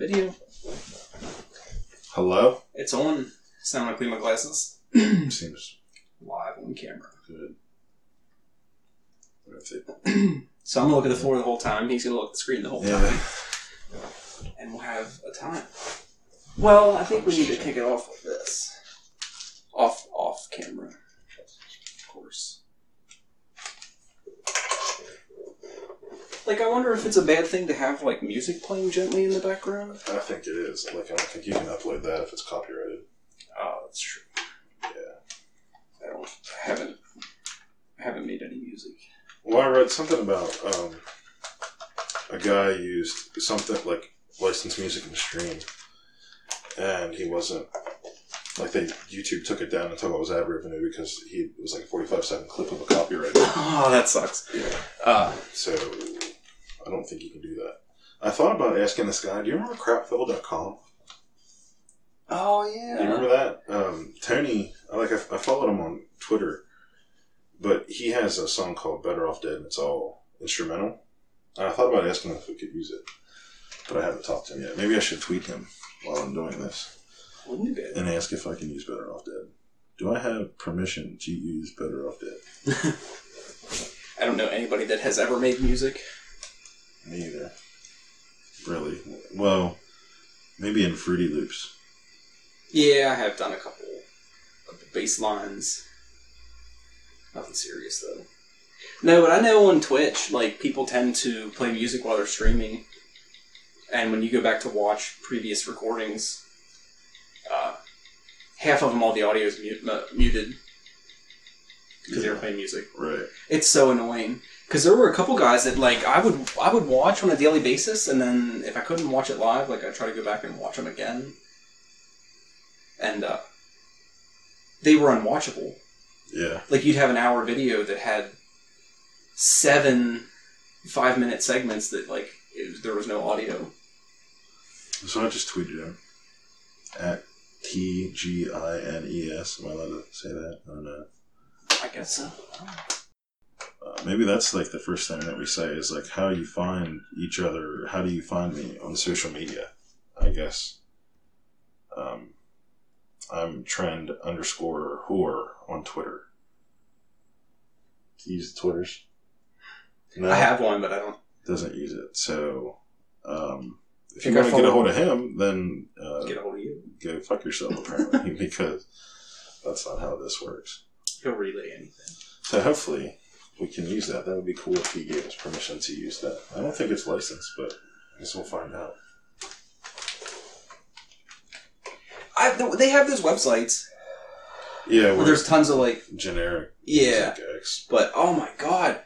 Video. Hello? It's on. Sound like clean my glasses. Seems Live on camera. good. What if they- So I'm gonna look at the floor the whole time. He's gonna look at the screen the whole Yeah. time, and we'll have a time. Well, I think we need to kick it off with this. Off, off camera, of course. Like, I wonder if it's a bad thing to have like music playing gently in the background. I think it is. Like, I don't think you can upload that if it's copyrighted. Oh, that's true. Yeah. I don't I haven't I haven't made any music. Well, I read something about um, a guy used something like licensed music in the stream, and he wasn't like they YouTube took it down and took all his ad revenue because he it was like a forty-five second clip of a copyright. Oh, that sucks. Yeah. Uh, So I don't think you can do that. I thought about asking this guy. Do you remember crapfell.com? oh yeah. Do you remember that? Um, Tony, I like I, I followed him on Twitter, but he has a song called "Better Off Dead" and it's all instrumental. And I thought about asking him if we could use it, but I haven't talked to him yet. Maybe I should tweet him while I'm doing this Wouldn't be and ask if I can use "Better Off Dead." Do I have permission to use "Better Off Dead"? I don't know anybody that has ever made music. Either. Really? Well, maybe in Fruity Loops. Yeah, I have done a couple of the bass lines. Nothing serious though. No, but I know on Twitch, like people tend to play music while they're streaming, and when you go back to watch previous recordings, uh, half of them all the audio is mute, muted because they were playing music. Right. It's so annoying because there were a couple guys that like I would I would watch on a daily basis, and then if I couldn't watch it live, like I'd try to go back and watch them again, and uh, they were unwatchable. Yeah. Like you'd have an hour video that had seven five minute segments that like was, there was no audio. So I just tweeted him at T G I N E S. Am I allowed to say that? I don't know. I guess so. Uh, maybe that's like the first thing that we say is like how do you find each other. How do you find me on social media? I guess. Um, I'm trend underscore whore on Twitter. Do you use Twitters? No, I have one, but I don't doesn't use it. So, um, if you want to get a hold of him, then uh, get a hold of you. go fuck yourself apparently because that's not how this works. He'll relay anything. So hopefully we can use that. That would be cool if he gave us permission to use that. I don't think it's licensed, but I guess we'll find out. I, they have those websites Yeah, where where there's tons of like generic yeah, music X. but oh my god,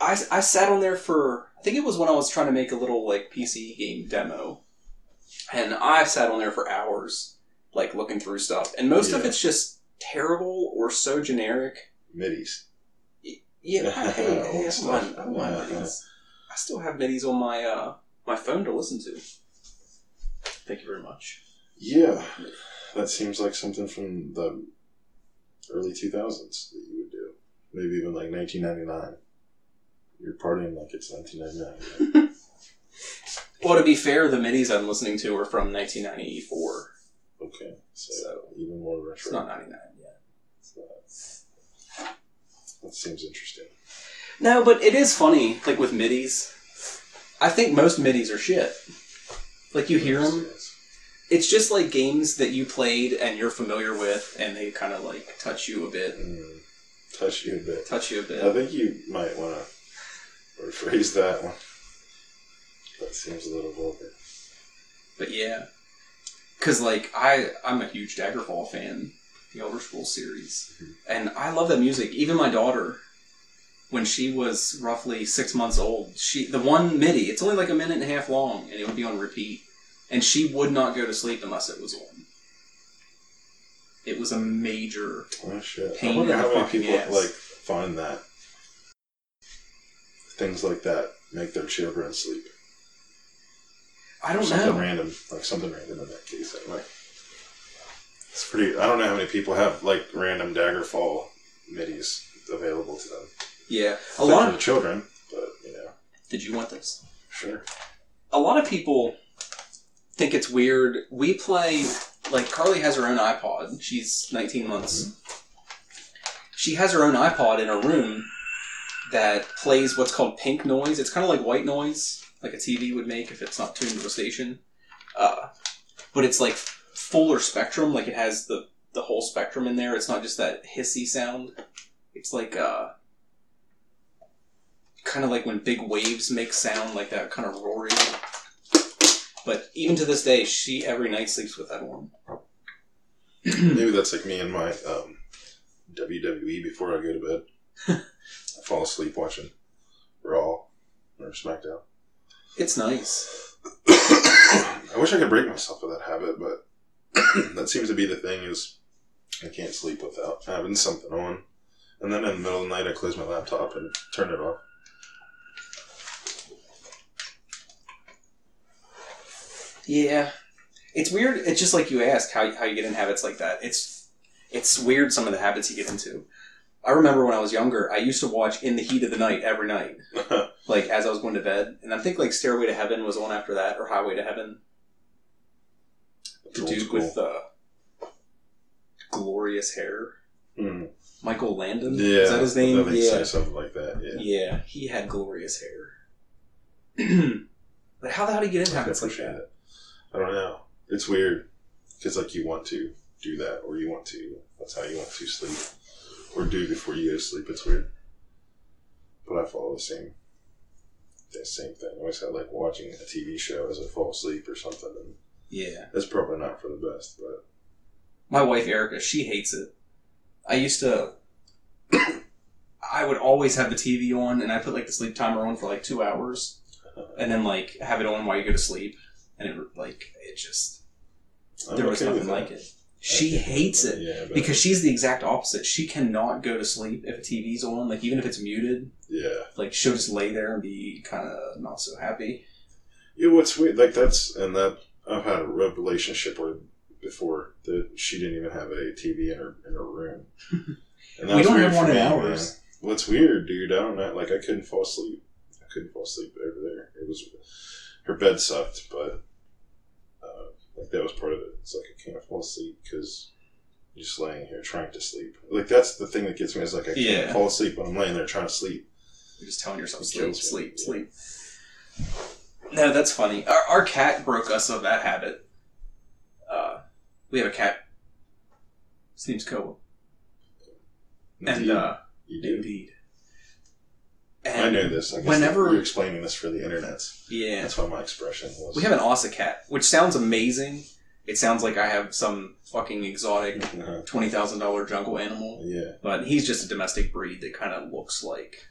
I, I sat on there for I think it was when I was trying to make a little like PC game demo, and I sat on there for hours like looking through stuff, and most of Yeah. it's just terrible or so generic. Midis. Yeah, I- hey, hey, I don't mind- I don't mind Yeah. I still have midis on my uh my phone to listen to. Thank you very much. Yeah, that seems like something from the early 2000s that you would do. Maybe even like 1999. You're partying like it's 1999. Well, to be fair, the midis I'm listening to are from 1994. Okay, so, So, even more retro. It's not 99 yet. So, that seems interesting. No, but it is funny, like with midis. I think most midis are shit. Like you hear them, it's just like games that you played and you're familiar with, and they kind of like touch you a bit, Mm, touch you a bit. touch you a bit. I think you might want to rephrase that one. That seems a little vulgar. But yeah, because like I, I'm a huge Daggerfall fan, the Elder Scrolls series, and I love that music. Even my daughter, when she was roughly six months old, she the one MIDI, it's only like a minute and a half long, and it would be on repeat, and she would not go to sleep unless it was on. It was a major. Oh shit! Pain I wonder how many people ass. like find that things like that make their children sleep. I don't something know. random, like something random in that case. Anyway, it's pretty. I don't know how many people have like random Daggerfall midis available to them. Yeah, a lot for of. the children, but you know, Did you want this? sure. a lot of people think it's weird. We play like Carly has her own iPod. She's 19 months. Mm-hmm. She has her own iPod in her room that plays what's called pink noise. It's kind of like white noise, like a TV would make if it's not tuned to a station. Uh, but it's like fuller spectrum. Like it has the the whole spectrum in there. It's not just that hissy sound. It's like uh, kind of like when big waves make sound, like that kind of roaring. But even to this day, she every night sleeps with that one. Maybe that's like me and my um, WWE before I go to bed. I fall asleep watching Raw or SmackDown. It's nice. I wish I could break myself of that habit, but that seems to be the thing is I can't sleep without having something on. And then in the middle of the night, I close my laptop and turn it off. Yeah, it's weird. It's just like you ask how how you get in habits like that. It's it's weird some of the habits you get into. I remember when I was younger, I used to watch In the Heat of the Night every night, like as I was going to bed. And I think like Stairway to Heaven was on after that, or Highway to Heaven. The dude with uh, glorious hair, Mm. Michael Landon. Yeah, is that his name? Think Yeah, something like that. Yeah, yeah, he had glorious hair. but how the hell do you get in habits like that? it. I don't know. It's weird because like you want to do that, or you want to. That's how you want to sleep, or do before you go to sleep. It's weird, but I follow the same, the same thing. I always had like watching a TV show as I fall asleep or something, and Yeah. that's probably not for the best, but My wife Erica, she hates it. I used to. I would always have the TV on, and I put like the sleep timer on for like two hours, and then like have it on while you go to sleep, and it like it just I'm there was okay nothing like it. She hates it Yeah, because she's the exact opposite. She cannot go to sleep if a TV's on, like even if it's muted. yeah. Like she'll just lay there and be kind of not so happy. Yeah, what's weird, like that's and that I've had a relationship where before that she didn't even have a TV in her in her room. And We don't have one in ours. What's weird, dude? I don't know. Like I couldn't fall asleep. I couldn't fall asleep over there. It was her bed sucked, but like that was part of it. It's like I can't fall asleep because. you're Just laying here trying to sleep. Like that's the thing that gets me is like I can't Yeah. fall asleep when I'm laying there trying to sleep. You're just telling yourself sleep, sleep, yeah. sleep. No, that's funny. Our, our cat broke us of that habit. Uh, we have a cat. His name's Koa. And, Indeed, uh, you indeed. I know this. I guess whenever- you're explaining this for the internet. Yeah. That's why my expression was. We have an Asa cat, which sounds amazing. It sounds like I have some fucking exotic Uh-huh. $20,000 jungle animal. Yeah. But he's just a domestic breed that kind of looks like,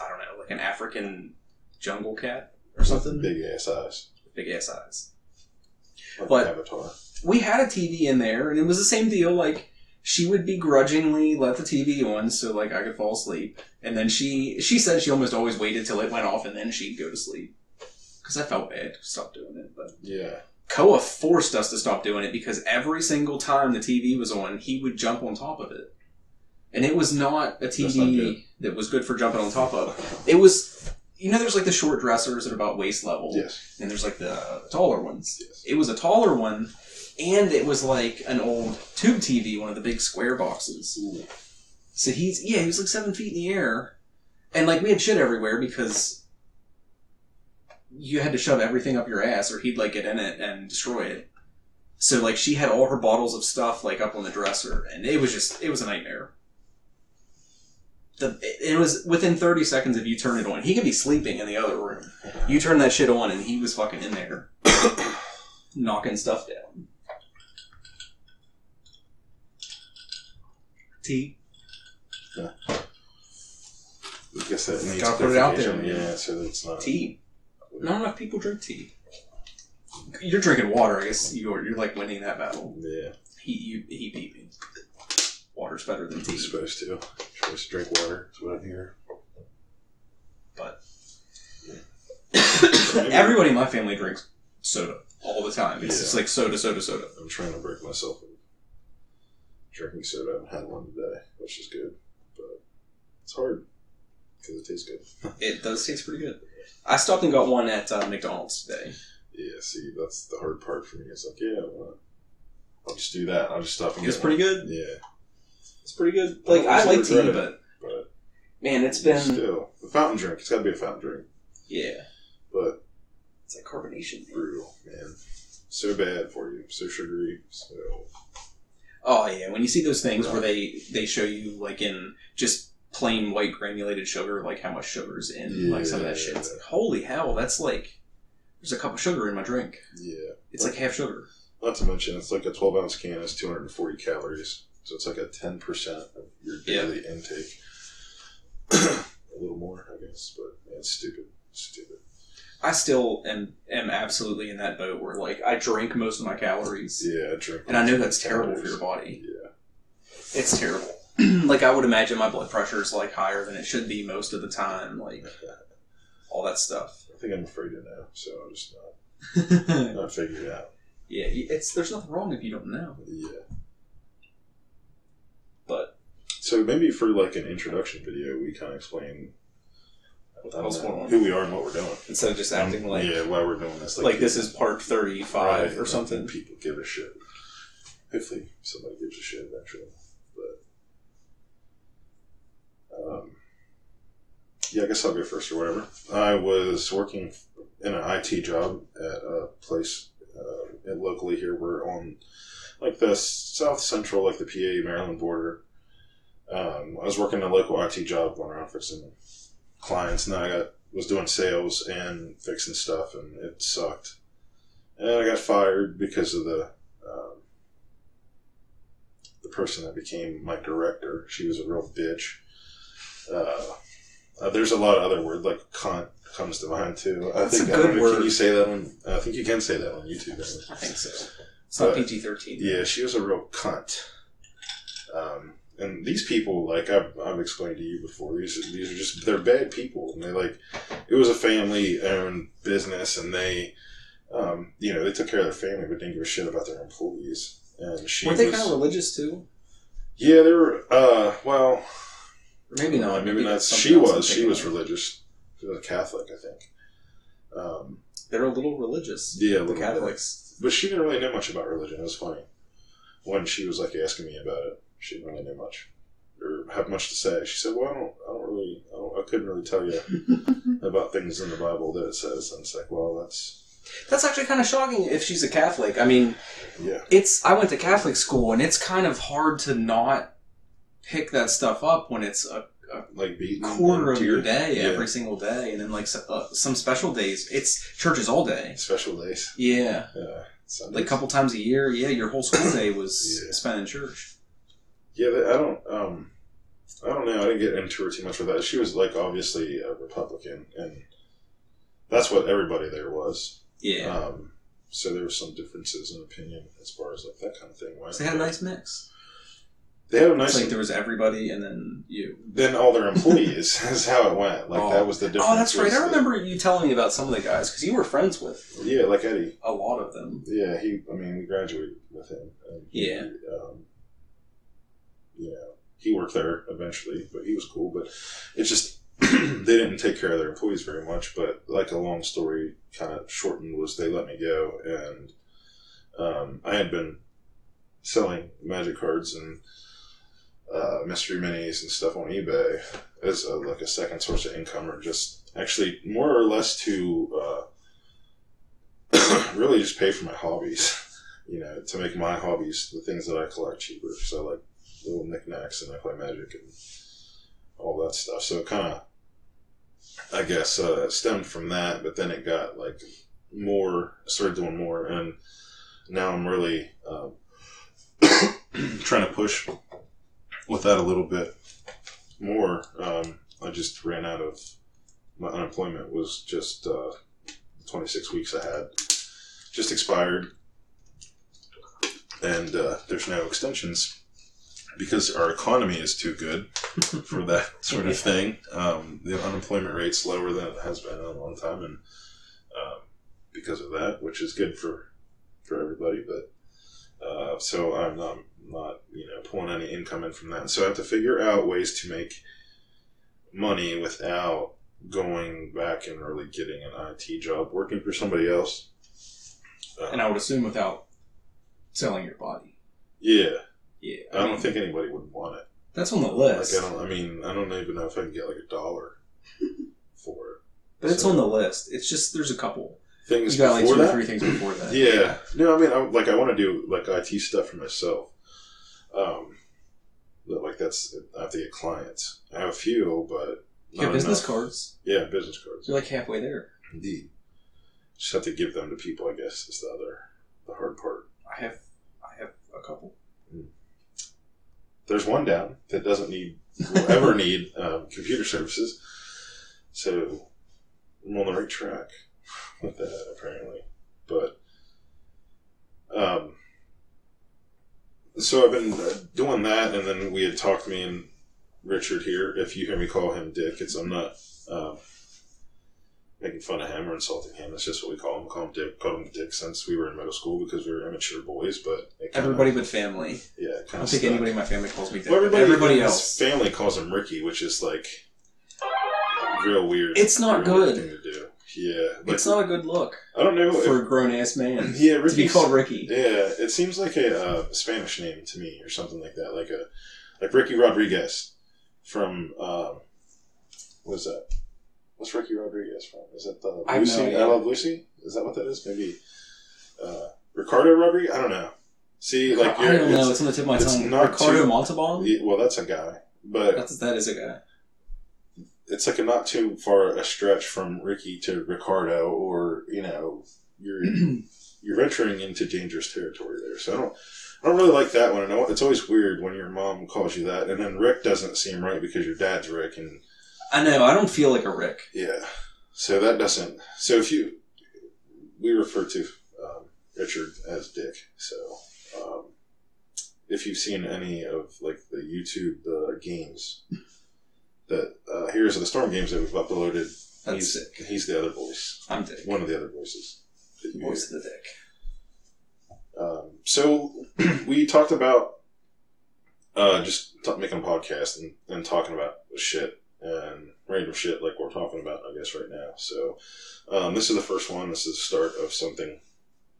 I don't know, like an African jungle cat or something. Big ass eyes. Big ass eyes. Like But- Avatar. we had a TV in there, and it was the same deal. Like she would begrudgingly let the TV on so like I could fall asleep, and then she she said she almost always waited till it went off, and then she'd go to sleep. Because I felt bad to stop doing it, but Yeah. Koa forced us to stop doing it because every single time the TV was on, he would jump on top of it, and it was not a That's not TV that was good for jumping on top of. It was. You know, there's like the short dressers that are about waist level, Yes. and there's like the taller ones Yes. it was a taller one, and it was like an old tube TV, one of the big square boxes. Ooh. So he's yeah, he was like seven feet in the air, and like we had shit everywhere because you had to shove everything up your ass, or he'd like get in it and destroy it. So like she had all her bottles of stuff like up on the dresser, and it was just it was a nightmare. The, it was within 30 seconds if you turn it on. He could be sleeping in the other room. You turn that shit on and he was fucking in there. knocking stuff down. Tea. I guess that needs Gotta put it out there, man. Yeah, so it's not. Tea. Not enough people drink tea. You're drinking water. I guess you're you're like winning that battle. Yeah, He you, he beat me. Water's better than tea. you're supposed to. You're supposed to drink water. That's what I hear. But Maybe- everybody in my family drinks soda all the time. It's Yeah. just like soda, soda, soda. I'm trying to break myself of drinking soda. I haven't had one today, which is good, but it's hard because it tastes good. It does taste pretty good. I stopped and got one at uh, McDonald's today. Yeah, see, that's the hard part for me. It's like, yeah, well, I'll just do that. I'll just stop and It's get pretty one. good. Yeah, It's pretty good. Like I I like tea, but but man, it's been still the fountain drink. It's got to be a fountain drink, yeah. but It's like carbonation. brutal, man. So bad for you. So sugary. So Oh yeah, when you see those things where they they show you like in just plain white granulated sugar, like how much sugar's in like some of that shit. It's like holy hell, that's like there's a cup of sugar in my drink. yeah. It's like half sugar. Not to mention, it's like a 12 ounce can is 240 calories. So it's like a 10% of your Yeah. daily intake. a little more, I guess, but yeah, it's stupid. Stupid. I still am am absolutely in that boat where like I drink most of my calories, Yeah, I drink. and I know that's terrible for your body. Yeah. It's terrible. like I would imagine my blood pressure is like higher than it should be most of the time. Like all that stuff. I think I'm afraid to know, so I'm just not, not figuring it out. Yeah, it's there's nothing wrong if you don't know. Yeah. But So maybe for like an introduction video, we kind of explain I don't What's going on? who we are and what we're doing. instead of just acting like yeah, why we're doing this. like this is part thirty five or something. People give a shit. Hopefully, somebody gives a shit eventually. But um, yeah, I guess I'll go first or whatever. I was working in an IT job at a place uh, locally here. We're on like the south central, like the PA Maryland border. Um, I was working a local IT job, going around for fixing clients, and then I got was doing sales and fixing stuff, and it sucked. And I got fired because of the um, the person that became my director. She was a real bitch. Uh, uh, there's a lot of other words like cunt comes to mind too. I That's think a I don't good know, word. Can you say that one? I think you can say that on YouTube. anyway. I think so. It's not PG thirteen. Yeah, she was a real cunt. Um, and these people, like I've, I've explained to you before, these these are just they're bad people, and they like it was a family owned business, and they, um, you know, they took care of their family, but didn't give a shit about their employees. And she Weren't they was, kind of religious too? yeah, they were. Uh, well, maybe not. Maybe, not. She was. She was religious. She was a Catholic, I think. Um, They're a little religious. yeah, a the little bit. Catholics. But she didn't really know much about religion. It was funny. When she was like asking me about it, she didn't really know much or have much to say. She said, "Well, I don't, I don't really, I, don't, I couldn't really tell you about things in the Bible that it says." And it's like, well, that's That's actually kind of shocking if she's a Catholic. I mean, yeah, it's I went to Catholic school, and it's kind of hard to not pick that stuff up when it's a like beating quarter of your day Yeah. every single day, and then like uh, some special days, it's churches all day. special days. Yeah, Yeah, Sundays. like a couple times a year. Yeah, your whole school day was Yeah. spent in church. Yeah, but I don't. Um, I don't know. I didn't get into her too much with that. She was like obviously a Republican, and that's what everybody there was. Yeah, Um, so there were some differences in opinion as far as like that kind of thing went. they had a nice mix. They had a nice. It's like there was everybody, and then you. then all their employees is how it went. Like Oh. that was the difference. Oh, that's right. I remember you telling me about some of the guys because you were friends with Yeah, like Eddie. a lot of them. Yeah, he. I mean, we graduated with him. And he, Yeah. Um, you know, he worked there eventually, but he was cool. But it's just they didn't take care of their employees very much. But like a long story, kind of shortened, was they let me go, and um, I had been selling magic cards and uh, mystery minis and stuff on eBay as a, like a second source of income, or just actually more or less to uh, really just pay for my hobbies. You know, to make my hobbies the things that I collect cheaper. So like little knickknacks and I play magic and all that stuff. So it kind of, I guess, uh, stemmed from that. But then it got like more. Started doing more, and now I'm really um, trying to push with that a little bit more. Um, I just ran out of my unemployment was just uh, 26 weeks I had just expired, and uh, there's no extensions because our economy is too good for that sort of thing. Um, the unemployment rate's lower than it has been in a long time, and um, because of that, which is good for for everybody, but uh, so I'm not not you know pulling any income in from that. So I have to figure out ways to make money without going back and really getting an IT job, working for somebody else. Uh, and I would assume without selling your body. yeah, Yeah, I don't think anybody would want it. that's on the list. Like. I don't. I mean, I don't even know if I can get like a dollar for it. but it's on the list. It's just there's a couple. Things You got like before two or that. three things before that. Yeah. No, I mean, I, like I want to do like IT stuff for myself. Um, but like that's I have to get clients. I have a few, but You have business enough. cards. Yeah, business cards. You're like halfway there. Indeed. Just have to give them to people. I guess is the other the hard part. I have I have a couple. There's one down that doesn't need will ever need um, computer services, so I'm on the right track with that apparently. But um, so I've been uh, doing that, and then we had talked me and Richard here. If you hear me call him Dick, it's I'm not um, making fun of him or insulting him. It's just what we call him. Call him Dick. Called him Dick since we were in middle school because we were immature boys. But kinda- Everybody but family. yeah, I don't think anybody in my family calls me Dick. well, everybody, everybody else. family calls him Ricky, which is like real weird. It's not good. Thing to do. Yeah, like, It's not a good look I don't know. if- for a grown ass man yeah, to be called Ricky. Yeah, it seems like a uh, Spanish name to me, or something like that, like a like Ricky Rodriguez from um, what is that? What's Ricky Rodriguez from? Is that the I have no Lucy? I love Lucy. Is that what that is? Maybe uh, Ricardo Rodriguez. I don't know. See, like I don't know. it's- It's on the tip of my tongue. Ricardo too- Montalban. yeah, well, that's a guy, but That's that is a guy. it's like a not too far a stretch from Ricky to Ricardo, or you know, you're you're venturing into dangerous territory there. So I don't I don't really like that one. And it's always weird when your mom calls you that, and then Rick doesn't seem right because your dad's Rick, and I know. I don't feel like a Rick. yeah. So that doesn't. So if you, we refer to um, Richard as Dick. So um, if you've seen any of like the YouTube uh, games. That uh, Heroes of the Storm games that we've uploaded That's he's, sick. he's the other voice. I'm Dick. One of the other voices. that you Voice of the Dick. Um, so we talked about uh, just t- making a podcast and, and talking about shit and random shit like we're talking about, I guess, right now. So um, this is the first one. This is the start of something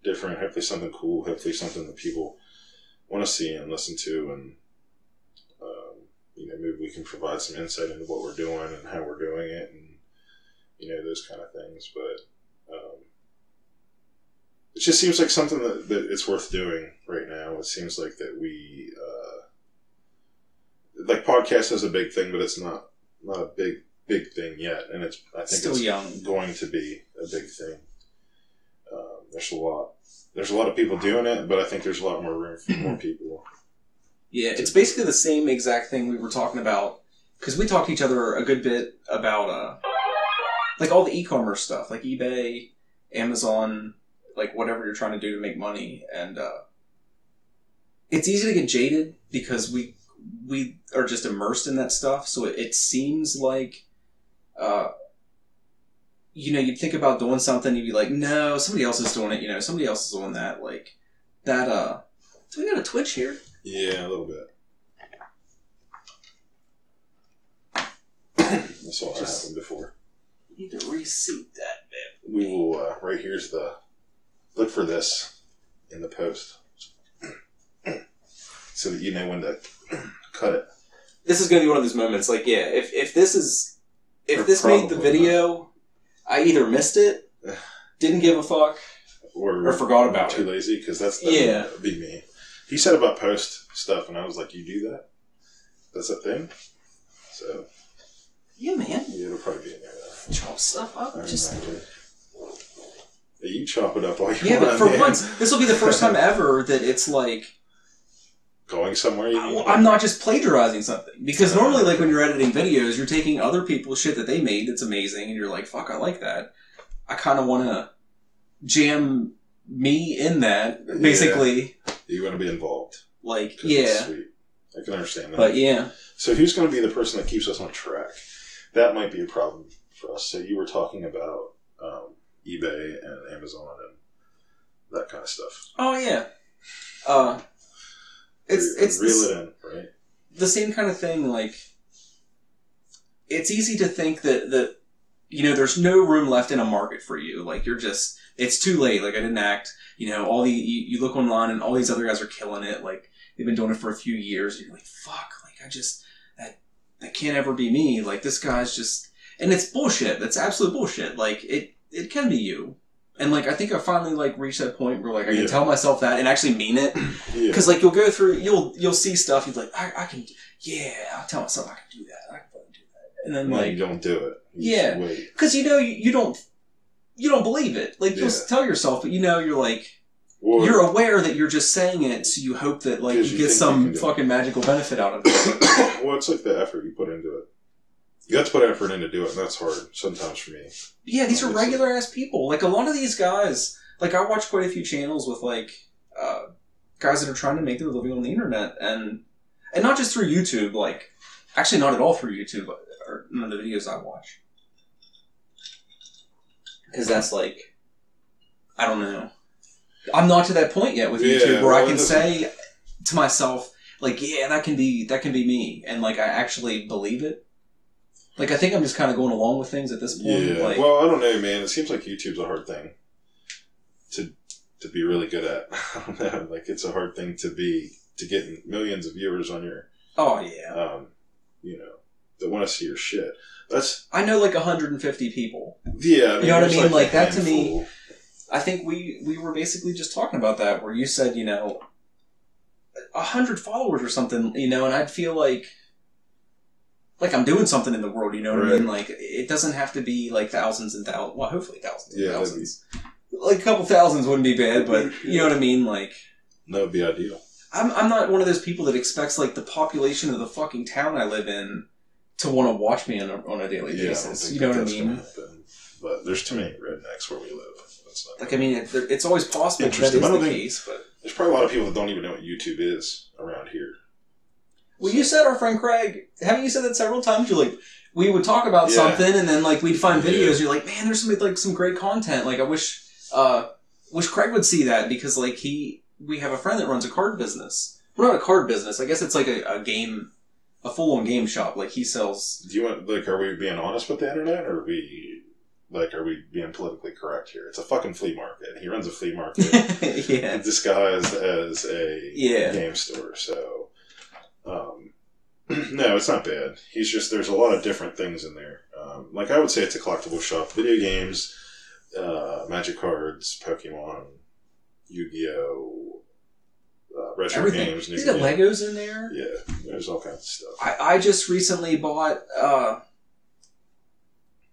different. Hopefully, something cool. Hopefully, something that people want to see and listen to, and um, you know, maybe we can provide some insight into what we're doing and how we're doing it, and you know, those kind of things. But um, it just seems like something that, that it's worth doing right now. It seems like that we uh, like podcast is a big thing, but it's not not a big big thing yet, and it's I think Still it's young. going to be a big thing. Um, there's a lot. There's a lot of people doing it, but I think there's a lot more room for more people. Yeah, it's basically the same exact thing we were talking about because we talked to each other a good bit about uh, like all the e-commerce stuff, like eBay, Amazon, like whatever you're trying to do to make money, and uh, it's easy to get jaded because we we are just immersed in that stuff. So it, it seems like, uh, you know, you'd think about doing something, you'd be like, no, somebody else is doing it. You know, somebody else is doing that. Like that. Uh, do we got a Twitch here? Yeah, a little bit. That's all that happened before. Need to reseat that bit. We will. Uh, right here's the. Look for this in the post, so that you know when to cut it. This is going to be one of those moments. Like, yeah, if if this is if this made the video, I either missed it, didn't give a fuck, Or, or forgot about too it. Too lazy because that's Yeah. that'd be me. He said about post stuff, and I was like, "You do that? That's a thing." So Yeah, man, yeah, it'll probably be in there. Though. chop stuff up. Just. You chop it up all you yeah, want. but for man. once, this will be the first time ever that it's like going somewhere, I'm not just plagiarizing something because normally, like when you're editing videos, you're taking other people's shit that they made that's amazing, and you're like, "Fuck, I like that." I kind of want to jam me in that, basically. You want to be involved. like yeah, sweet. I can understand that. but yeah. so who's going to be the person that keeps us on track? That might be a problem for us. So you were talking about um, eBay and Amazon and that kind of stuff. Oh yeah. Uh, it's it's the, reel it in, right? the same kind of thing. Like, it's easy to think that that you know, there's no room left in a market for you. Like you're just, it's too late. Like I didn't act. You know, all the you, you look online and all these other guys are killing it. Like they've been doing it for a few years. And you're like, fuck. Like I just that that can't ever be me. Like this guy's just, and it's bullshit. That's absolute bullshit. Like it it can be you. And like I think I finally like reached that point where like I can Yeah. tell myself that and actually mean it Yeah. because like you'll go through you'll you'll see stuff you're like I, I can yeah I'll tell myself I can do that I can fucking do that and then No, like you don't do it. You Yeah. because you know you, you don't you don't believe it like you'll Yeah. tell yourself but you know you're like Or, you're aware that you're just saying it so you hope that like you you get you some it. fucking magical benefit out of it well, it's like the effort you put into it. You have to put effort in to do it, and that's hard sometimes for me. yeah these are regular ass people. Like a lot of these guys like I watch quite a few channels with like uh, guys that are trying to make their living on the internet and and not just through YouTube like actually not at all through YouTube or none of the videos I watch. Because that's like I don't know. I'm not to that point yet with Yeah, YouTube where well, I can say to myself like yeah that can be that can be me and like I actually believe it like I think I'm just kind of going along with things at this point Yeah. like well, I don't know, man. It seems like YouTube's a hard thing to to be really good at. I don't know. Like it's a hard thing to be to get millions of viewers on your, oh yeah um, you know, that want to see your shit. That's I know like 150 people. yeah. I You know what I mean? a Like, that to me- I think we we were basically just talking about that where you said you know a hundred followers or something, you know, and I'd feel like like I'm doing something in the world. You know what I mean? Like it doesn't have to be like thousands and thousands. Well, hopefully thousands Yeah, thousands. Like a couple thousands wouldn't be bad, but you know what I mean? Like. That would be ideal. I'm, I'm not one of those people that expects like the population of the fucking town I live in to want to watch me on a, on a daily Yeah, basis. You know what I mean? happen. But there's too many rednecks where we live. That's not Like I mean, it, it's always possible that is Interesting. I the don't think- case. But There's probably a lot of people that don't even know what YouTube is around here. Well, you said our friend Craig. Haven't you said that several times? You're like, we would talk about Yeah. something, and then like we'd find Yeah. videos. You're like, man, there's some like some great content. Like I wish, uh, wish Craig would see that because like he, we have a friend that runs a card business. Well, not a card business. I guess it's like a, a game, a full on game shop. Like he sells. Do you want like are we being honest with the internet or are we like are we being politically correct here? It's a fucking flea market. He runs a flea market yeah. disguised as a Yeah. game store. So um no, it's not bad. He's just there's a lot of different things in there. Um, like I would say it's a collectible shop. Video games, uh, magic cards, Pokemon, Yu-Gi-Oh, uh, retro Everything. games, He's got. Legos in there. Yeah, there's all kinds of stuff. I, I just recently bought uh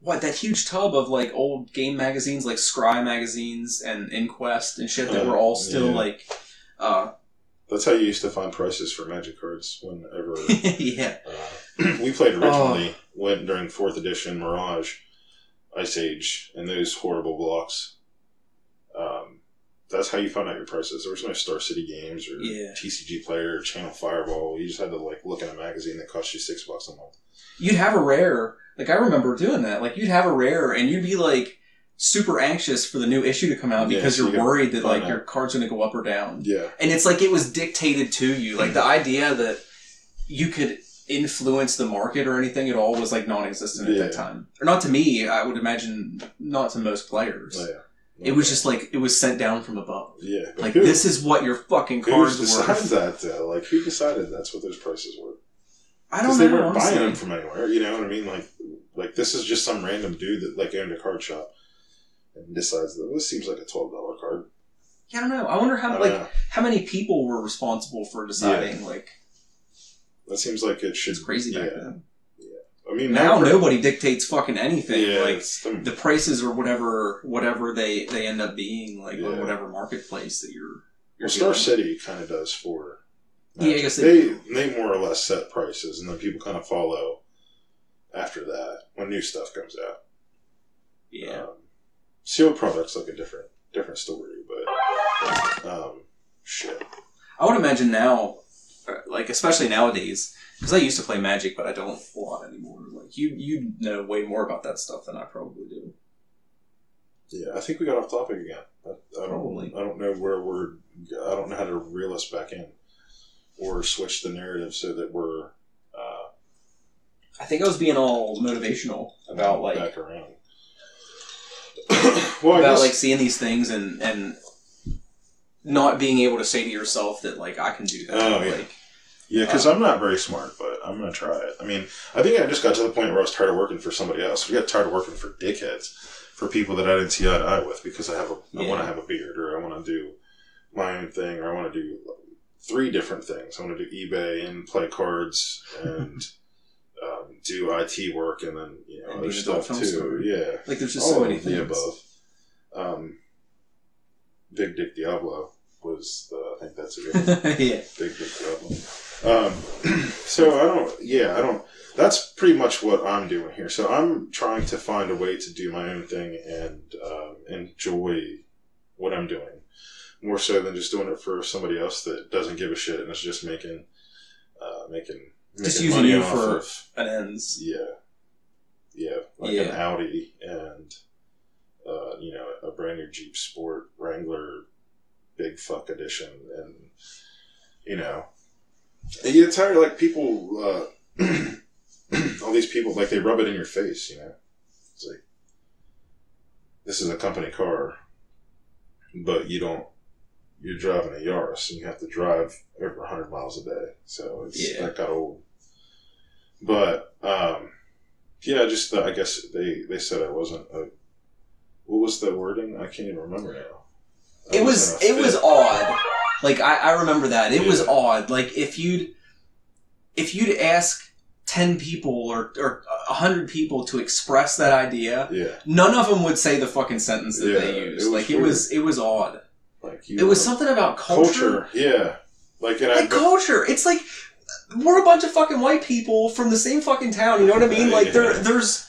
what that huge tub of like old game magazines like Scrye magazines and Inquest and shit that Uh, were all still yeah. like uh That's how you used to find prices for magic cards whenever yeah. uh, we played originally. Went during fourth edition Mirage, Ice Age, and those horrible blocks. Um, that's how you found out your prices. There was no Star City Games or Yeah. TCG Player, or Channel Fireball. You just had to like look in a magazine that cost you six bucks a month. You'd have a rare like I remember doing that. Like you'd have a rare and you'd be like super anxious for the new issue to come out Yeah, because so you you're worried that like your out. card's gonna go up or down. Yeah, and it's like it was dictated to you like the idea that you could influence the market or anything at all was like non-existent at that time or not to me i would imagine not to most players oh, yeah. it was just like it was sent down from above yeah. Like who, this is what your fucking cards who decided were that though? Like who decided that's what those prices were? i don't know. they weren't honestly. buying them from anywhere. You know what I mean? Like, like this is just some random dude that like owned a card shop and decides that this seems like a twelve dollar card. yeah, i don't know i wonder how don't like know. how many people were responsible for deciding like That seems like it should. it's crazy back yeah. then I mean, now now nobody dictates fucking anything Yeah, like the- prices or whatever whatever they they end up being like on Yeah. whatever marketplace that you're you're well, Star. City kind of does for. Yeah, I guess they they they more or less set prices, and then people kind of follow after that when new stuff comes out. yeah Um, sealed products like a different different story, but um, shit. I would imagine now, uh, like especially nowadays, because I used to play Magic, but I don't a lot anymore. Like you, you know way more about that stuff than I probably do. Yeah, I think we got off topic again. I, I don't. Probably. I don't know where we're. I don't know how to reel us back in, or switch the narrative so that we're uh, I think I was being all motivational about like back around. Well, about guess like seeing these things and and not being able to say to yourself that like I can do that. Oh, yeah. Like, yeah, because I'm not very smart, but I'm gonna try it. I mean, I think I just got to the point where I was tired of working for somebody else. I got tired of working for dickheads, for people that I didn't see eye to eye with because I have a I Yeah. want to have a beard or I want to do my own thing or I want to do three different things. I want to do eBay and play cards and um, do IT work and then you know And other be an adult stuff too. star. Yeah, like there's just all so many things. above. Um, Big Dick Diablo was the I think that's a good one. yeah. Big Dick Diablo. Um, so I don't. Yeah, I don't. That's pretty much what I'm doing here. So I'm trying to find a way to do my own thing and um, enjoy what I'm doing more so than just doing it for somebody else that doesn't give a shit and is just making uh, making Just using money you for- of- An ends. yeah, yeah, like an Audi and uh, you know brand new Jeep Sport Wrangler Big Fuck Edition, and you know, and you get tired of like people, uh, all these people like they rub it in your face. You know, it's like this is a company car, but you don't. You're driving a Yaris, and you have to drive over 100 miles a day. So it's Yeah. that got old. But um, yeah, just the, I guess they they said I wasn't a. What was the wording? I can't even remember now. I It was it was odd. Like I, I remember that. It was odd. Like if you'd if you'd ask ten people or or a hundred people to express that idea, Yeah, none of them would say the fucking sentence that Yeah, they it used. was like it was it was odd. like you It was something about culture. culture. Yeah, like and I Like culture. It's like we're a bunch of fucking white people from the same fucking town. You know what I mean? Yeah, Like there there's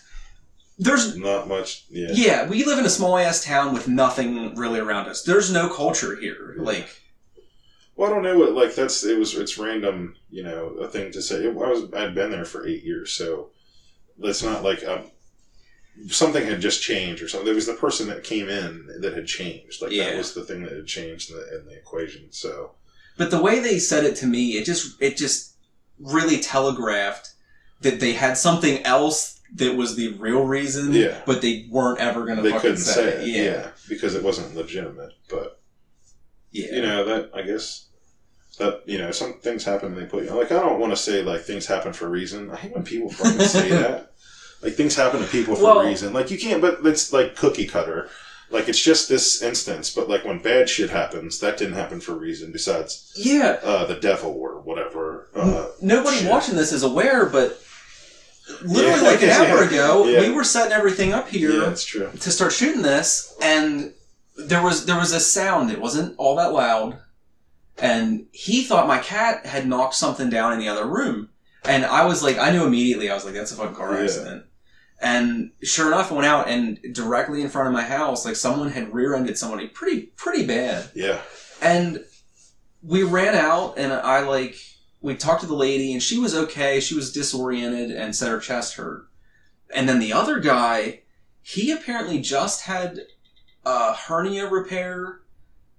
there's not much. Yeah, yeah, we live in a small ass town with nothing really around us. There's no culture here. Like Well, I don't know what like that's it was it's random, you know, a thing to say. I was I'd been there for eight years, so that's not like um, something had just changed or something. There was the person that came in that had changed. Like Yeah. that was the thing that had changed in the, in the equation. So But the way they said it to me, it just it just really telegraphed that they had something else that was the real reason. Yeah. But they weren't ever gonna they fucking couldn't say, it, Yeah. yeah, because it wasn't legitimate. But Yeah. you know that I guess that you know some things happen. and They put you like I don't want to say like things happen for a reason. I hate when people fucking say that. Like things happen to people for Well- a reason. Like you can't, but it's like cookie cutter. Like it's just this instance, but like when bad shit happens, that didn't happen for a reason. Besides Yeah. uh, the devil or whatever. Uh, Nobody shit. watching this is aware, but literally Yeah. like an hour Yeah. ago, Yeah. we were setting everything up here. yeah, that's true. to start shooting this and there was there was a sound it wasn't all that loud and he thought my cat had knocked something down in the other room and i was like i knew immediately i was like that's a fucking car accident and sure enough i went out and directly in front of my house like someone had rear-ended somebody pretty pretty bad Yeah, and we ran out and i like we talked to the lady and she was okay she was disoriented and said her chest hurt and then the other guy he apparently just had a hernia repair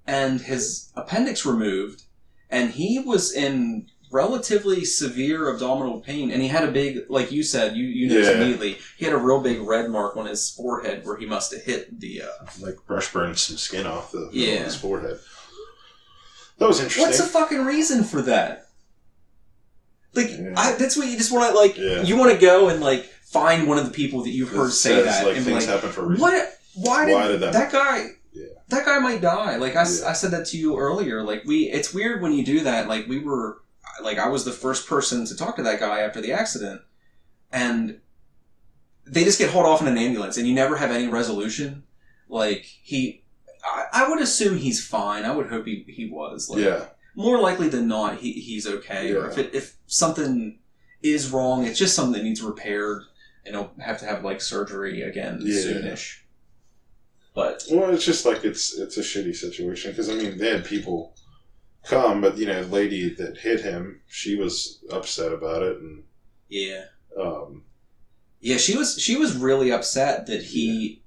and his appendix removed and he was in relatively severe abdominal pain and he had a big like you said you, you noticed Yeah. immediately he had a real big red mark on his forehead where he must have hit the uh, like brush burned some skin off the Yeah. of his forehead. That was interesting. What's the fucking reason for that? Like, Yeah. I, that's what you just want to like. Yeah. You want to go and like find one of the people that you've heard say that like and be things like, happen for a reason. what? Why did, Why did that, that- guy? Yeah. That guy might die. Like I. I said that to you earlier. Like we, it's weird when you do that. Like we were, like I was the first person to talk to that guy after the accident, and they just get hauled off in an ambulance, and you never have any resolution. Like he, I, I would assume he's fine. I would hope he, he was. Like, Yeah, more likely than not, he, he's okay. Or if it, if something is wrong, it's just something that needs repaired, and he'll have to have like surgery again Yeah. soonish. But Well, it's just like it's it's a shitty situation because I mean they had people come, but you know, the lady that hit him, she was upset about it, and yeah, um, yeah, she was she was really upset that he,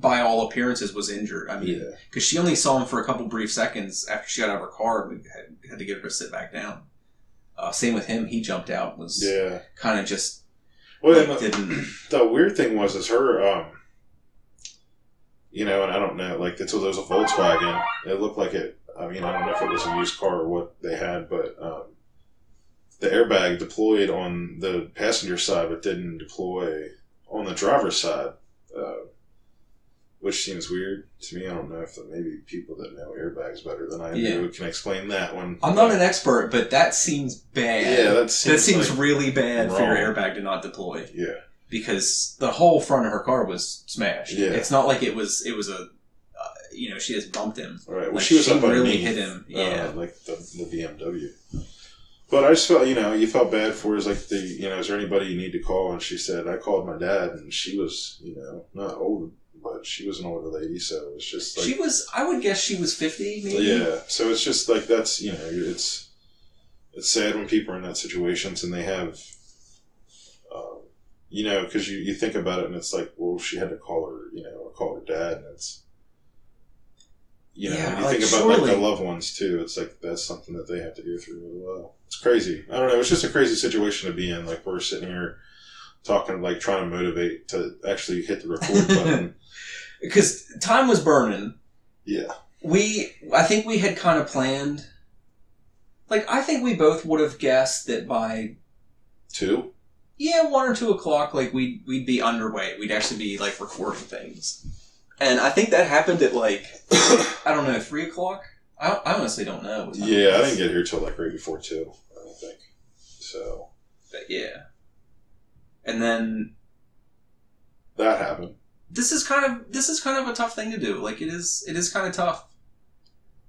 by all appearances, was injured. I mean, yeah, because she only saw him for a couple brief seconds after she got out of her car. We had, had to get her to sit back down. Uh, same with him; he jumped out, was yeah. kind of just Well, like, the, didn't. the weird thing was is her, um, you know, and I don't know, like it was, it was a Volkswagen. It looked like it. I mean, I don't know if it was a used car or what they had, but um, the airbag deployed on the passenger side, but didn't deploy on the driver's side, uh, which seems weird to me. I don't know if maybe people that know airbags better than I Yeah. do can explain that one. I'm not an expert, but that seems bad. Yeah, that seems, that seems, like- really bad for your airbag to not deploy yeah. because the whole front of her car was smashed. Yeah. It's not like it was. It was a. Uh, you know, she just bumped him. All right. Well, Like, she was she really hit him, uh, yeah. like the, the BMW. But I just felt, you know, you felt bad for. Is like the, you know, is there anybody you need to call? And she said, I called my dad, and she was, you know, not old, but she was an older lady, so it's just like, she was. I would guess she was 50, maybe. yeah. So it's just like that's, you know, it's it's sad when people are in that situations and they have, um, you know, because you you think about it and it's like, well, she had to call her, you know, or call her dad, and it's. You know, Yeah, when you like, think about like the loved ones too, it's like that's something that they have to go through as well. It's crazy. I don't know. It's just a crazy situation to be in. Like we're sitting here talking, like trying to motivate to actually hit the record button. Because time was burning. Yeah. We, I think we had kind of planned. Like, I think we both would have guessed that by Two. yeah one or two o'clock, like we'd we'd be underway. We'd actually be like recording things. And I think that happened at like I don't know three o'clock. I, I honestly don't know. what time it Yeah, I didn't get here till like right before two. I don't think. So But yeah. And then that happened. this is kind of this is kind of a tough thing to do. Like it is it is kind of tough.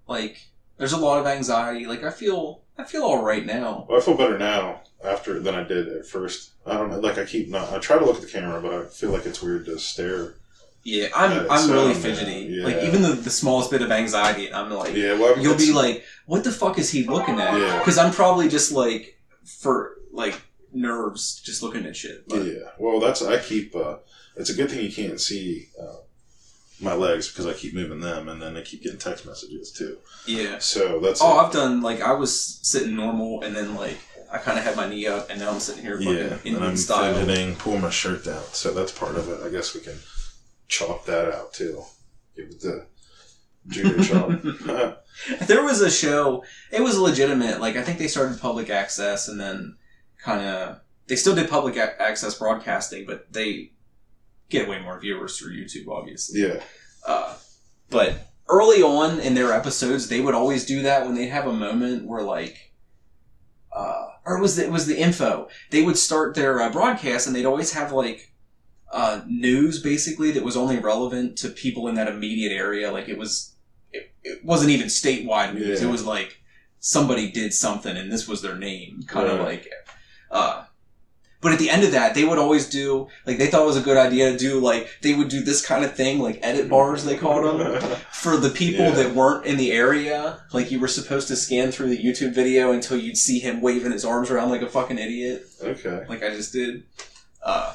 Like there's a lot of anxiety. Like I feel I feel all right now. Well, I feel better now after than I did at first. I don't know. Like I keep not. I try to look at the camera, but I feel like it's weird to stare. Yeah, I'm Yeah, I'm so, really yeah, fidgety. yeah. Like even the, the smallest bit of anxiety, I'm like Yeah, well, you'll be like, what the fuck is he looking at? Yeah. Because I'm probably just like for like nerves, just looking at shit. But, yeah. Well, that's I keep. uh It's a good thing you can't see uh, my legs because I keep moving them, and then I keep getting text messages too. yeah. So that's Oh, I've done like I was sitting normal, and then like I kind of had my knee up, and now I'm sitting here yeah, and I'm style. fidgeting, pull my shirt down. So that's part of it. I guess we can chop that out too. Give it the junior chalk. There was a show. It was legitimate. Like I think they started public access, and then kind of they still did public a- access broadcasting, but they get way more viewers through YouTube, obviously. yeah. Uh, but early on in their episodes, they would always do that when they'd have a moment where like, uh, or it was the, it was the info. They would start their uh, broadcast, and they'd always have like uh, news basically that was only relevant to people in that immediate area. Like it was, it, it wasn't even statewide news. Yeah. It was like somebody did something, and this was their name, kind of Right. like. Uh, but at the end of that, they would always do like they thought it was a good idea to do like they would do this kind of thing, like edit bars they called them for the people Yeah. that weren't in the area. Like you were supposed to scan through the YouTube video until you'd see him waving his arms around like a fucking idiot, okay. like I just did. Uh,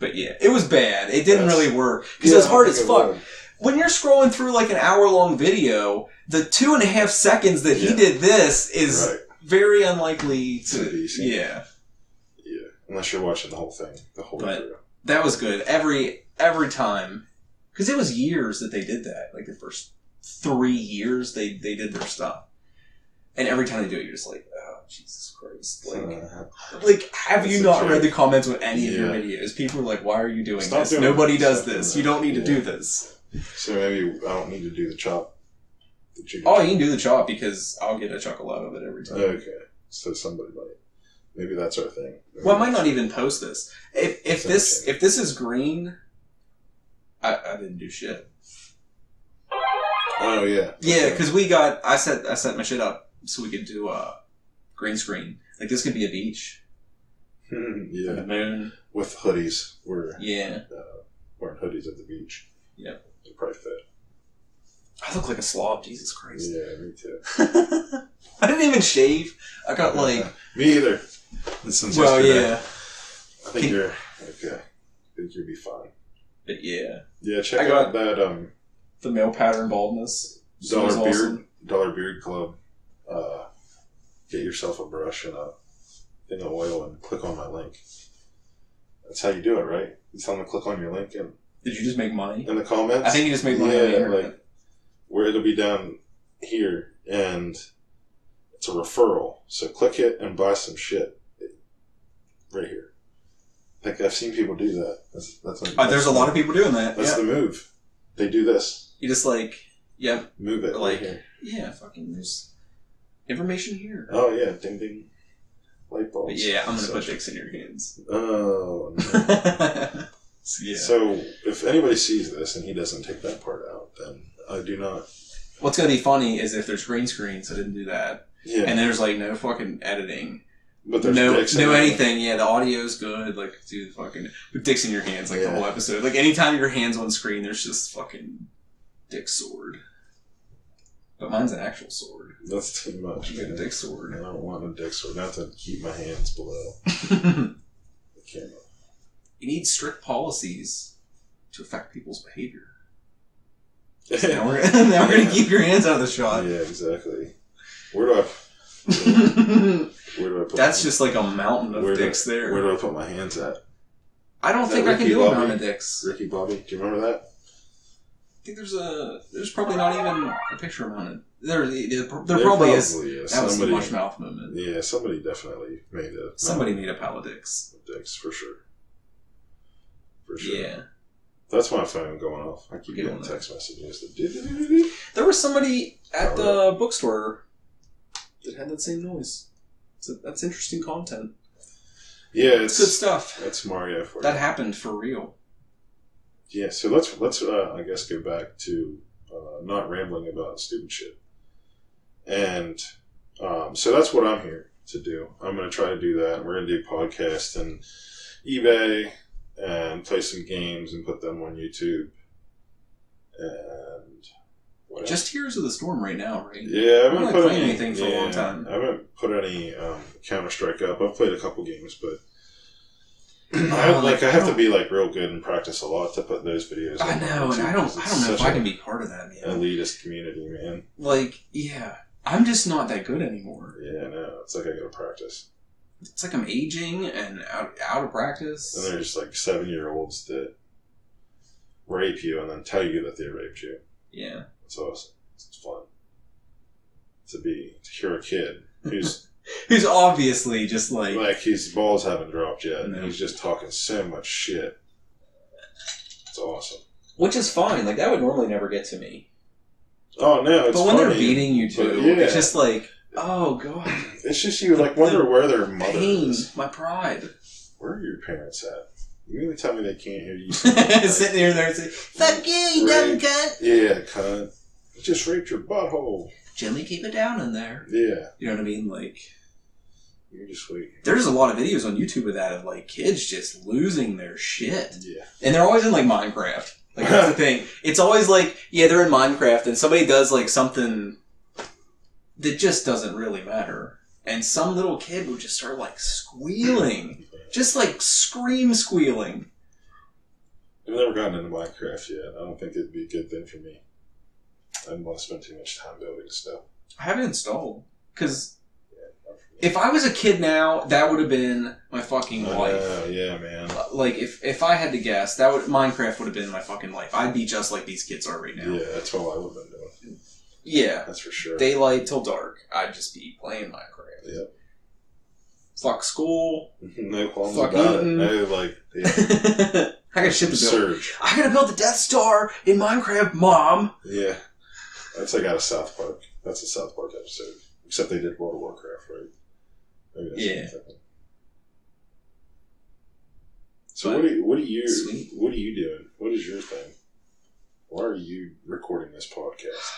but yeah, it was bad. It didn't really work because Yeah, it's hard as fuck. would. When you're scrolling through like an hour long video, the two and a half seconds that he Yeah. did this is Right. Very unlikely To. Yeah. Yeah. Unless you're watching the whole thing, the whole But- through. that was good. Every every time because it was years that they did that. Like the first three years they they did their stuff. And every time they do it you're just like oh jesus christ. Like Uh, like have you not read the comments on any of your videos? People are like why are you doing Stop this? doing nobody does this. you don't need to do this. So maybe I don't need to do the chop. The junior oh you can do the chop because i'll get a chuckle out of it every time Okay. So somebody might. Maybe that's our thing. well i might not even post this if if this if this is green i i didn't do shit Oh yeah. Yeah, because we got I set I set my shit up so we could do uh green screen. Like this could be a beach, Hmm, yeah. the moon. With hoodies, we're Yeah, uh, wearing hoodies at the beach. Yeah. They probably fit. I look like a slob. Jesus Christ! Yeah, me too. I didn't even shave. I got like me either. Since well, yesterday. yeah, I think Can- you're okay. I think you'll be fine. but yeah, Yeah, check I got- out that um the male pattern baldness. Dollar Smells Beard awesome. Dollar Beard Club. Uh, get yourself a brush and a thing of oil and click on my link. That's how you do it, right? You tell them to click on your link and Did you just make money? in the comments. I think you just made money on the Yeah, like where it'll be down here, and it's a referral. So click it and buy some shit right here. Like I've seen people do that. That's that's. Like, Uh, there's a lot of people doing that. That's yeah. the move. They do this. you just like, yeah, Move it Like- right here. yeah, fucking. There's information here. Oh yeah, ding ding. Light bulbs. But yeah, I'm gonna Such- put dicks in your hands. Oh. No. yeah. So if anybody sees this and he doesn't take that part out, then I do not. What's gonna be funny is if there's green screens. I didn't do that, Yeah, and there's like no fucking editing, but there's no no it. anything. Yeah, the audio's good. Like do the fucking put dicks in your hands like the whole episode. Like anytime your hands on screen, there's just fucking dick sword. But mine's an actual sword. That's too much. A dick I don't want a dick sword. Not to keep my hands below the camera. You need strict policies to affect people's behavior. Now we're, now we're gonna keep your hands out of the shot. yeah, exactly. Where do I? Where do I put? That's my, just like a mountain of do- dicks there. Where do I put my hands at? I don't Is think I can do a Bobby? mountain of dicks. Ricky Bobby, do you remember that? I think there's a there's probably not even a picture mounted. There there, there There probably is. is. That was the somebody, mush mouth moment. Yeah, somebody definitely made a Somebody made a pile of dicks. dicks for sure. For sure. Yeah. That's my phone going off. I keep getting text messages. That. There was somebody at the bookstore that had that same noise. So that's interesting content. Yeah, It's good stuff. that's Mario for That you. happened for real. Yeah, so let's let's uh, I guess go back to uh, not rambling about stupid shit, and um, so that's what I'm here to do. I'm going to try to do that. We're going to do podcast and eBay and play some games and put them on YouTube. And what else? Just Heroes of the Storm right now, right? yeah, I haven't not put any, anything for a long time. I haven't put any um, Counter Strike up. I've played a couple games, but. I, Oh, like I I have to be like real good and practice a lot to put those videos. I know, and I don't I don't know if I can be part of that, man. elitist community, man. Like, yeah. I'm just not that good anymore. Yeah, no, it's like I gotta practice. It's like I'm aging and out, out of practice. And they're just like seven year olds that rape you and then tell you that they raped you. Yeah. It's awesome. It's fun to be to hear a kid who's Who's obviously just like, like his balls haven't dropped yet, and he's just talking so much shit. It's awesome. which is fine. Like that would normally never get to me. Oh no, it's but when they're beating you too, yeah. it's just like, oh god, it's just you like wonder where their mother pain, is. my pride. Where are your parents at? You really tell me they can't hear you? Sitting here there and saying, "Fuck you, you dumb cunt." Yeah, cunt. Just raped your butthole. Jimmy, keep it down in there. Yeah, You know what I mean? Like, you're just waiting. there's a lot of videos on YouTube of that of like kids just losing their shit. Yeah. And they're always in like Minecraft. Like that's the thing. It's always like, yeah, they're in Minecraft and somebody does like something that just doesn't really matter. And some little kid would just start like squealing. Just like scream squealing. I've never gotten into Minecraft yet. I don't think it'd be a good thing for me. I don't want to spend too much time building stuff. I have it installed. Because me. if I was a kid now, that would have been my fucking I life. yeah, man. Uh, like if if I had to guess, that would Minecraft would have been my fucking life. I'd be just like these kids are right now. Yeah, that's all I would have been doing. Yeah. That's for sure. Daylight till dark. I'd just be playing Minecraft. Yep. Fuck school. no qualms Fuck about eating. it. No, like, yeah, I got shit to build. surge. I gotta build the Death Star in Minecraft, Mom. Yeah. That's like out of South Park. That's a South Park episode. Except they did World of Warcraft, right? Maybe that's Yeah. So But- what are you, what are you Sweet. what are you doing? What is your thing? Why are you recording this podcast?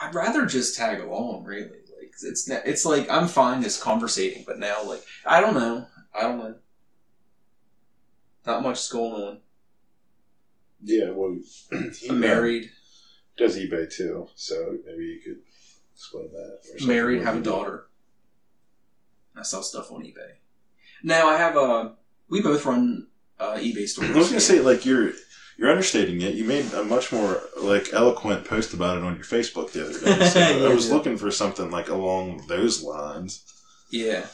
I'd rather just tag along, really. Like it's it's like I'm fine just conversating, but now like I don't know, I don't know. Not much is going on. Yeah, well, he I'm married, does eBay too, so maybe you could explain that. or married, have a daughter. I sell stuff on eBay. Now I have a. We both run uh, eBay stores. I was gonna say like you're you're understating it. You made a much more like eloquent post about it on your Facebook the other day. So Yeah, I was yeah. looking for something like along those lines. Yeah.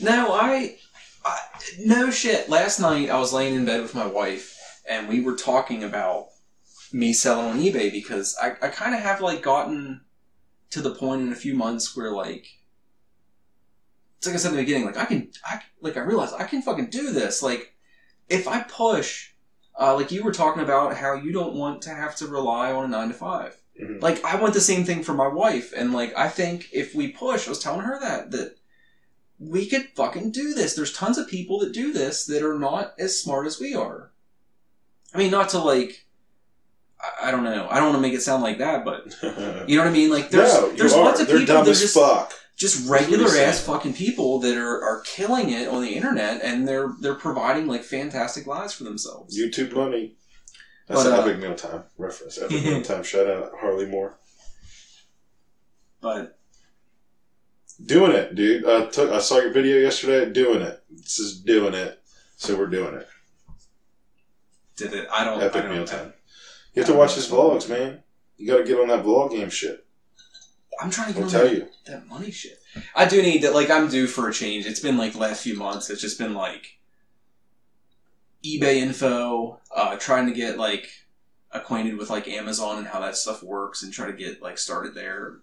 No, I I, no shit. Last night I was laying in bed with my wife, and we were talking about me selling on eBay because I, I kind of have like gotten to the point in a few months where like it's like I said in the beginning, like I can, I like I realized I can fucking do this. Like if I push, uh, like you were talking about how you don't want to have to rely on a nine to five. Mhm. Like I want the same thing for my wife, and like I think if we push, I was telling her that that we could fucking do this. There's tons of people that do this that are not as smart as we are. I mean, not to like, I, I don't know. I don't want to make it sound like that, but you know what I mean. Like there's no, there's are. lots of They're people dumb that as just fuck. Just regular ass fucking people that are, are killing it on the internet, and they're they're providing like fantastic lives for themselves. YouTube money. That's But, an uh, Epic Meal Time reference. Epic Meal Time. Shout out Harley Moore. But Doing it, dude. I took. I saw your video yesterday. Doing it. This is doing it. So we're doing it. did it? I don't. I Epic don't Meal Time. You have to watch his vlogs, man. You got to get on that vlog game shit. I'm trying to get I'll tell that, you. that money shit. I do need that. Like I'm due for a change. It's been like the last few months. It's just been like eBay info, uh, trying to get like acquainted with like Amazon and how that stuff works, and try to get like started there.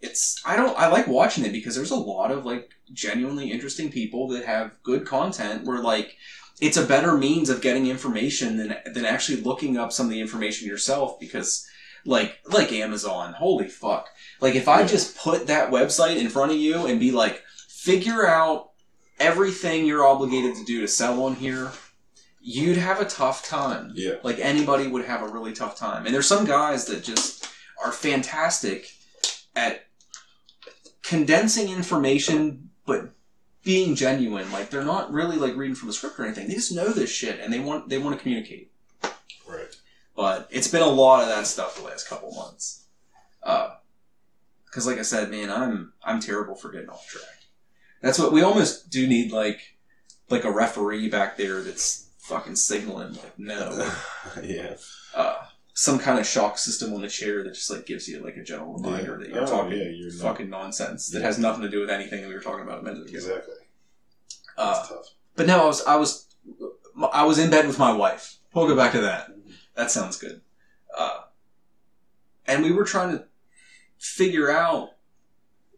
It's I don't I like watching it because there's a lot of like genuinely interesting people that have good content where like it's a better means of getting information than than actually looking up some of the information yourself because like like Amazon, holy fuck. Like if I just put that website in front of you and be like, figure out everything you're obligated to do to sell on here, you'd have a tough time. Yeah. Like anybody would have a really tough time. And there's some guys that just are fantastic at condensing information but being genuine. Like they're not really like reading from a script or anything. They just know this shit and they want they want to communicate. But it's been a lot of that stuff the last couple months. Uh, because like I said, man, I'm I'm terrible for getting off track. That's what we almost do need like like a referee back there that's fucking signaling like no. yeah. Uh, some kind of shock system on the chair that just like gives you like a general reminder Yeah. that you're Oh, talking yeah, you're not- fucking nonsense that has nothing to do with anything that we were talking about a minute ago. Exactly. Uh, tough. but no, I was I was I was in bed with my wife. We'll go back to that. That sounds good. Uh, and we were trying to figure out.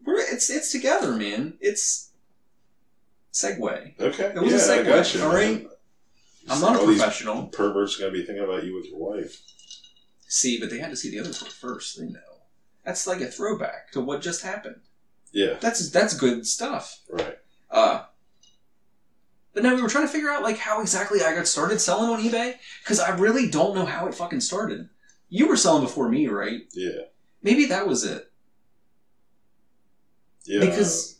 We're, it's it's together, man. It's segue. Okay. It was yeah, a I segue, got you. all man. I'm not a professional. Perverts gonna be thinking about you with your wife. See, but they had to see the other part first. They know. That's like a throwback to what just happened. Yeah. That's that's good stuff. Right. Uh, but now we were trying to figure out like how exactly I got started selling on eBay because I really don't know how it fucking started. You were selling before me, right? Yeah. Maybe that was it. Yeah. Because-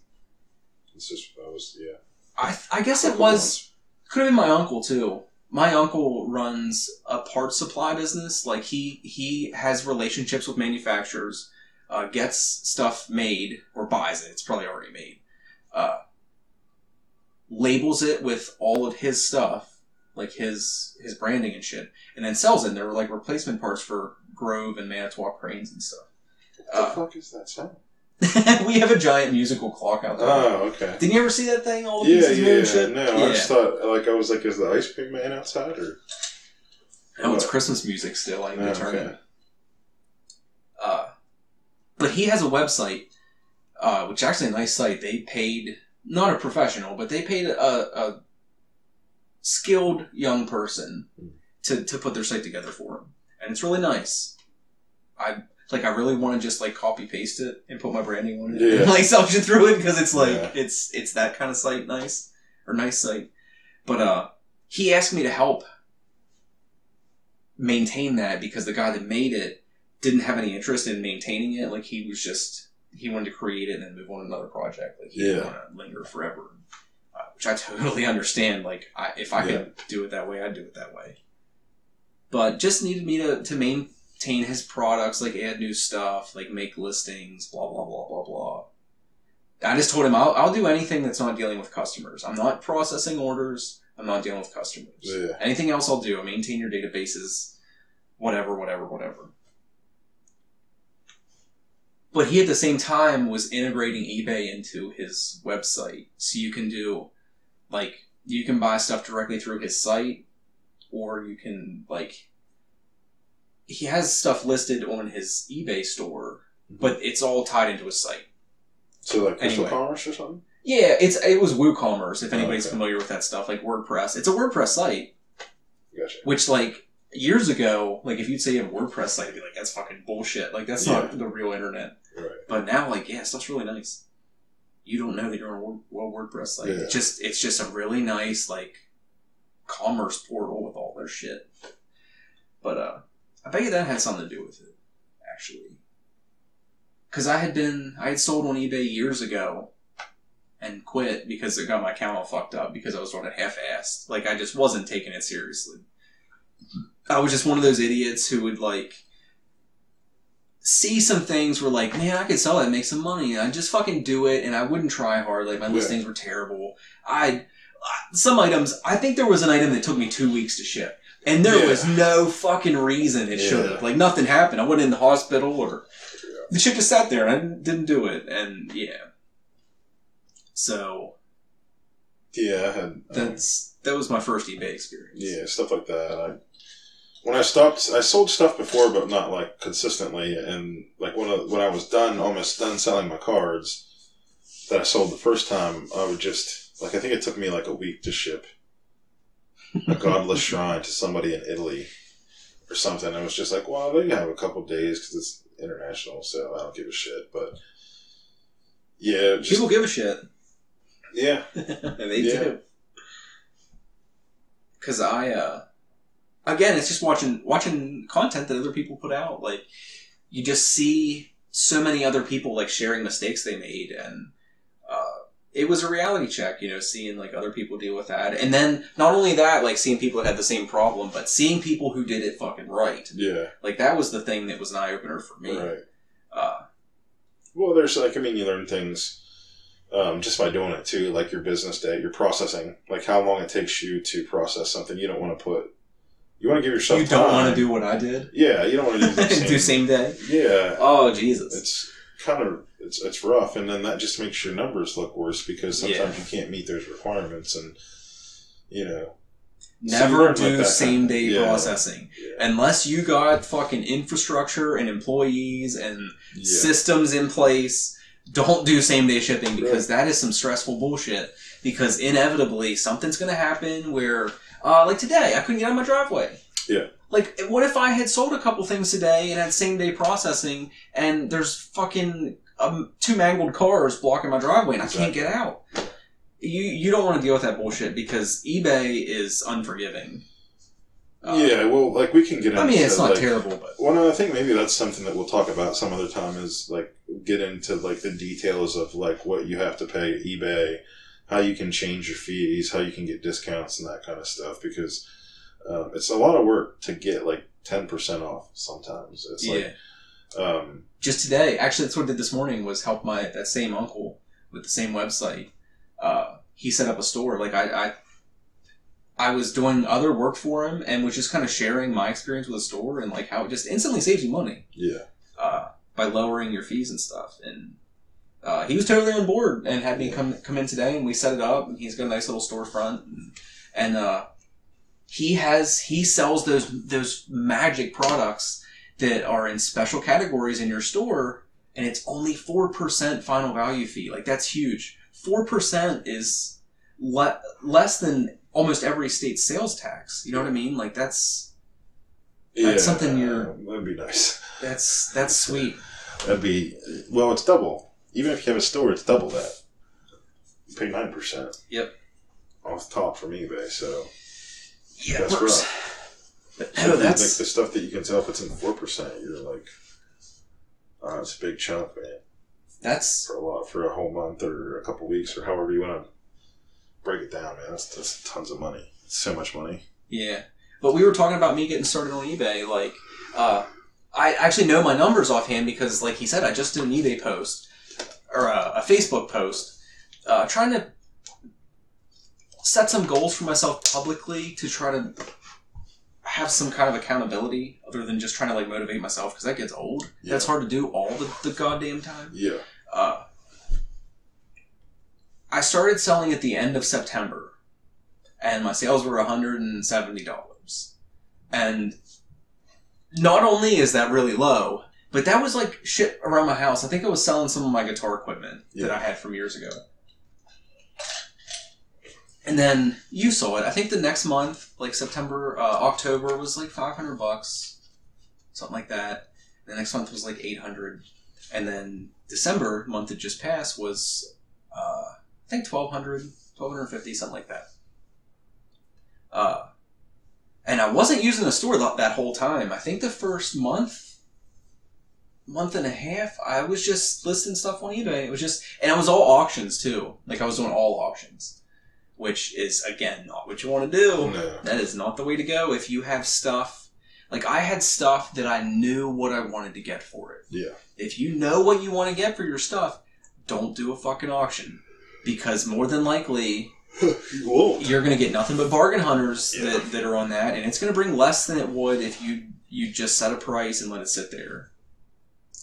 it's just I was yeah. I I guess it was could have been my uncle too. My uncle runs a parts supply business. Like he he has relationships with manufacturers, uh, gets stuff made or buys it. It's probably already made. Uh, labels it with all of his stuff, like his his branding and shit, and then sells it. And there were like replacement parts for Grove and Manitowoc cranes and stuff. What the Uh, fuck is that sound? we have a giant musical clock out there. Oh, okay. Didn't you ever see that thing? All the Yeah, pieces made and yeah. shit? No, I just thought like I was like, is the ice cream man outside or? Oh, it's Christmas music still. I need Oh, to turn okay. it. Uh, but he has a website, uh, which is actually a nice site. They paid not a professional, but they paid a, a skilled young person to, to put their site together for him, and it's really nice. I like. I really want to just like copy paste it and put my branding on it, Yeah. and, like section through it because it's like Yeah. it's it's that kind of site, nice or nice site. But uh, he asked me to help maintain that because the guy that made it didn't have any interest in maintaining it. Like he was just he wanted to create it and then move on to another project. Like he didn't Yeah. want to linger forever, uh, which I totally understand. Like I, if I could do it that way, I'd do it that way. But just needed me to to maintain his products, like add new stuff, like make listings, blah blah blah blah blah. I just told him I'll, I'll do anything that's not dealing with customers. I'm not processing orders. I'm not dealing with customers. Yeah. Anything else I'll do. Maintain your databases, whatever, whatever, whatever. But he at the same time was integrating eBay into his website. So you can do like you can buy stuff directly through his site, or you can like he has stuff listed on his eBay store, but it's all tied into his site. So like Anyway. Commerce or something? Yeah, it's it was WooCommerce. If Oh, anybody's okay. familiar with that stuff, like WordPress, it's a WordPress site. Gotcha. Which like years ago, like if you'd say you have a WordPress site, I'd be like, that's fucking bullshit. Like that's Yeah. not the real internet. Right. But now, like, yeah, stuff's really nice. You don't know that you're on a well WordPress site. Yeah. It's just it's just a really nice like commerce portal with all their shit. But uh, I bet you that had something to do with it, actually. Because I had been I had sold on eBay years ago, and quit because it got my account all fucked up because I was it half-assed. Like I just wasn't taking it seriously. I was just one of those idiots who would like see some things where like, man, I could sell it and make some money. I'd just fucking do it and I wouldn't try hard. Like my Yeah. listings were terrible. I some items I think there was an item that took me two weeks to ship. And there Yeah. was no fucking reason it should Yeah. have. Like nothing happened. I wasn't in the hospital or the shit just sat there and I didn't- didn't do it. And yeah. So Yeah, I had um, that's that was my first eBay experience. yeah stuff like that. I, when I stopped, I sold stuff before, but not like consistently. And like when I, when I was done, almost done selling my cards that I sold the first time, I would just like I think it took me like a week to ship a godless shrine to somebody in Italy or something. I was just like, well, they have a couple days because it's international, so I don't give a shit. But yeah, just People give a shit. yeah, they Yeah. do. Cause I, uh, again, it's just watching watching content that other people put out. Like you just see so many other people like sharing mistakes they made, and uh, it was a reality check. You know, seeing like other people deal with that, and then not only that, like seeing people that had the same problem, but seeing people who did it fucking right. yeah, Like that was the thing that was an eye opener for me. right. Uh, Well, there's like I mean, you learn things um, just by doing it too. Like your business day, your processing, like how long it takes you to process something. You don't want to put. You want to give yourself. you don't time. want to do what I did. Yeah, you don't want to do the same. do same day. Yeah, Oh Jesus! it's kind of it's it's rough, and then that just makes your numbers look worse because sometimes Yeah. you can't meet those requirements, and you know. Never like do same day yeah. processing Yeah. unless you got fucking infrastructure and employees and systems in place. Don't do same day shipping because that is some stressful bullshit. Because inevitably something's going to happen where, uh, like today, I couldn't get out of my driveway. Yeah. Like, what if I had sold a couple things today and had same day processing, and there's fucking um, two mangled cars blocking my driveway and I can't get out? You you don't want to deal with that bullshit because eBay is unforgiving. Uh, yeah, well, like we can get. I mean it's not like, terrible, but Well, no, I think maybe that's something that we'll talk about some other time. Is like get into like the details of like what you have to pay eBay, how you can change your fees, how you can get discounts and that kind of stuff. Because um, it's a lot of work to get like ten percent off. Sometimes it's yeah. like um, just today actually that's what i did this morning was help my that same uncle with the same website uh, he set up a store like I, I i was doing other work for him and was just kind of sharing my experience with the store and like how it just instantly saves you money yeah, uh, by lowering your fees and stuff and uh, he was totally on board and had me come come in today and we set it up and he's got a nice little storefront and, and uh, he has he sells those those magic products that are in special categories in your store and it's only 4% final value fee like that's huge 4% is le- less than almost every state's sales tax you know what i mean like that's yeah. That's something you're- That'd be nice. that's that's sweet That'd be well. It's double. Even if you have a store, it's double that. You pay nine percent. Yep. Off the top from eBay, so yeah That's works. rough. but So no like that's the stuff that you can tell if it's in four percent, you're like, uh, it's a big chunk, man. that's For a lot, for a whole month or a couple weeks or however you want to break it down, man. That's, that's tons of money. It's so much money. Yeah, but we were talking about me getting started on eBay. Like, uh, I actually know my numbers offhand because, like he said, I just did an eBay post or a, a Facebook post, uh, trying to set some goals for myself publicly to try to have some kind of accountability other than just trying to like motivate myself because that gets old. That's hard to do all the, the goddamn time. Yeah. Uh, I started selling at the end of September and my sales were $170. And not only is that really low, but that was like shit around my house. I think I was selling some of my guitar equipment that I had from years ago. And then you saw it. I think the next month, like September, uh, October, was like 500 bucks, something like that. The next month was like 800. And then December, month that just passed, was uh, I think 1200, 1250, something like that. Uh, and I wasn't using the store that whole time. I think the first month, month and a half, I was just listing stuff on eBay. It was just, and it was all auctions too. Like I was doing all auctions, which is again not what you want to do. No. That is not the way to go. If you have stuff, like I had stuff that I knew what I wanted to get for it. Yeah. If you know what you want to get for your stuff, don't do a fucking auction. Because more than likely, you you're going to get nothing but bargain hunters Yeah. that, that are on that, and it's going to bring less than it would if you you just set a price and let it sit there.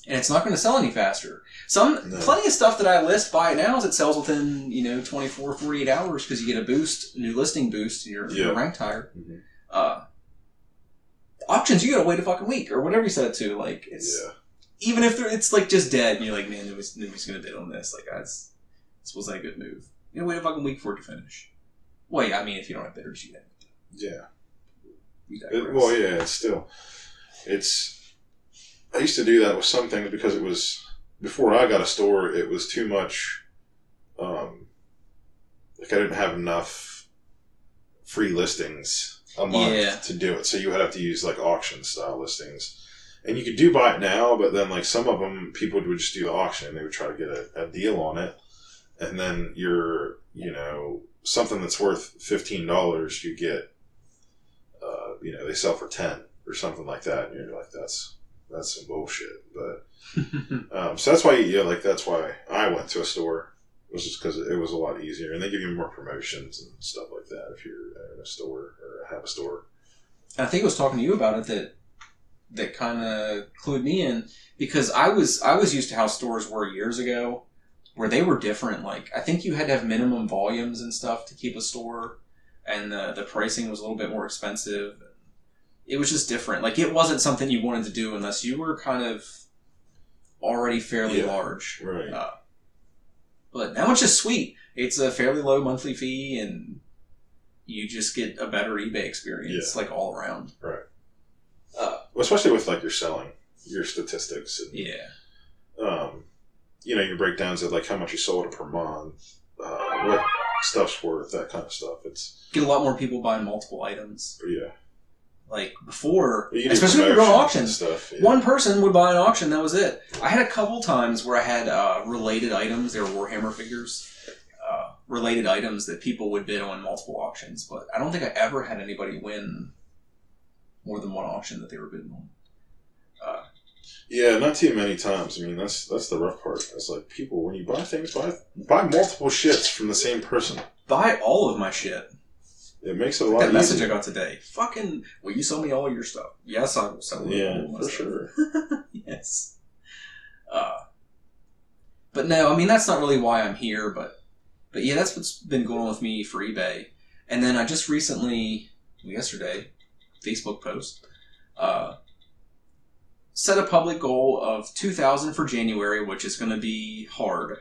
And it's not going to sell any faster. Some No. plenty of stuff that I list buy it now is it sells within you know 24, 48 hours because you get a boost, new listing boost in your, your Yeah. ranked higher. Mhm. Uh, auctions you got to wait a fucking week or whatever you said it to. Like it's Yeah. even if they're, it's like just dead, and you're like, man, nobody's, nobody's gonna bid on this. Like, that's this wasn't a good move. You know, wait a fucking week for it to finish. Well, yeah, I mean, if you don't have bidders, you, Yeah. It, well, yeah, it's still. It's. I used to do that with some things because it was before I got a store. It was too much. Um, like I didn't have enough free listings a month Yeah. to do it, so you would have to use like auction style listings. And you could do buy it now, but then like some of them, people would just do the auction. They would try to get a, a deal on it, and then you're, you know, something that's worth fifteen dollars, you get uh, you know, they sell for ten or something like that, and you're like, that's that's some bullshit. But um, so that's why, yeah, like that's why I went to a store. Was just because it was a lot easier, and they give you more promotions and stuff like that if you're in a store or have a store. I think I was talking to you about it that that kind of clued me in because I was I was used to how stores were years ago, where they were different. Like I think you had to have minimum volumes and stuff to keep a store, and the the pricing was a little bit more expensive. It was just different. Like it wasn't something you wanted to do unless you were kind of already fairly Yeah. large. Right. Uh, but now it's just sweet. It's a fairly low monthly fee, and you just get a better eBay experience, like all around. Well, especially with like your selling, your statistics, and Yeah, um, you know, your breakdowns of like how much you sold per month, uh, what stuff's worth, that kind of stuff. It's get a lot more people buying multiple items. yeah, Like before, You can do especially when you're going auctions. stuff. Yeah. One person would buy an auction, that was it. I had a couple times where I had uh, related items, they were Warhammer figures, uh, related items that people would bid on multiple auctions, but I don't think I ever had anybody win more than one auction that they were bidding on. Yeah, not too many times. I mean, that's that's the rough part. It's like people when you buy things, buy buy multiple shits from the same person. Buy all of my shit. It makes it a lot That message I got today. Fucking, will you sell me all your stuff? Yes, I will sell you all Yeah, for stuff. sure. yes. Uh, but no, I mean that's not really why I'm here. But but yeah, that's what's been going on with me for eBay. And then I just recently, yesterday, Facebook post, uh, set a public goal of two thousand for January, which is going to be hard.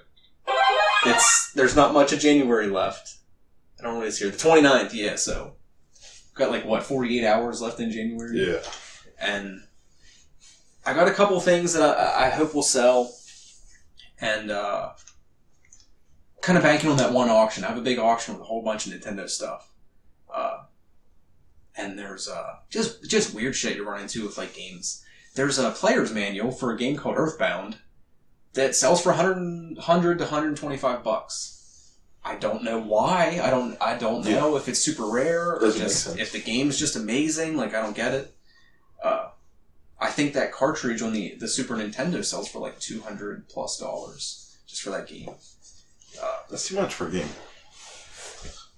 It's there's not much of January left. I don't know what it's here. The 29th, yeah. So got like what 48 hours left in January Yeah, and I got a couple things that I, I hope will sell, and uh, kind of banking on that one auction. I have a big auction with a whole bunch of Nintendo stuff, uh, and there's uh, just just weird shit you run into with like games. There's a player's manual for a game called Earthbound that sells for 100, 100 to 125 bucks. I don't know why. I don't. I don't Yeah. know if it's super rare or Doesn't just if the game's just amazing. Like I don't get it. Uh, I think that cartridge on the, the Super Nintendo sells for like two hundred plus dollars just for that game. Uh, that's too much for a game.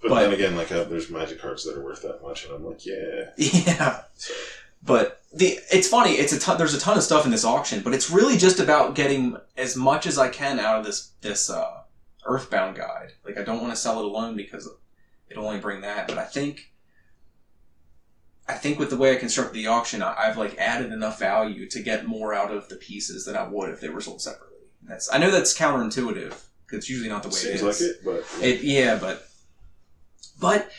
But, But- then again, like uh, there's magic cards that are worth that much, and I'm like, yeah. yeah, So, but the it's funny. It's a ton, there's a ton of stuff in this auction, but it's really just about getting as much as I can out of this this uh, Earthbound guide. Like I don't want to sell it alone because it'll only bring that. But I think, I think with the way I constructed the auction, I, I've like added enough value to get more out of the pieces than I would if they were sold separately. That's I know that's counterintuitive it's usually not the way Seems it like it, but It, yeah, but but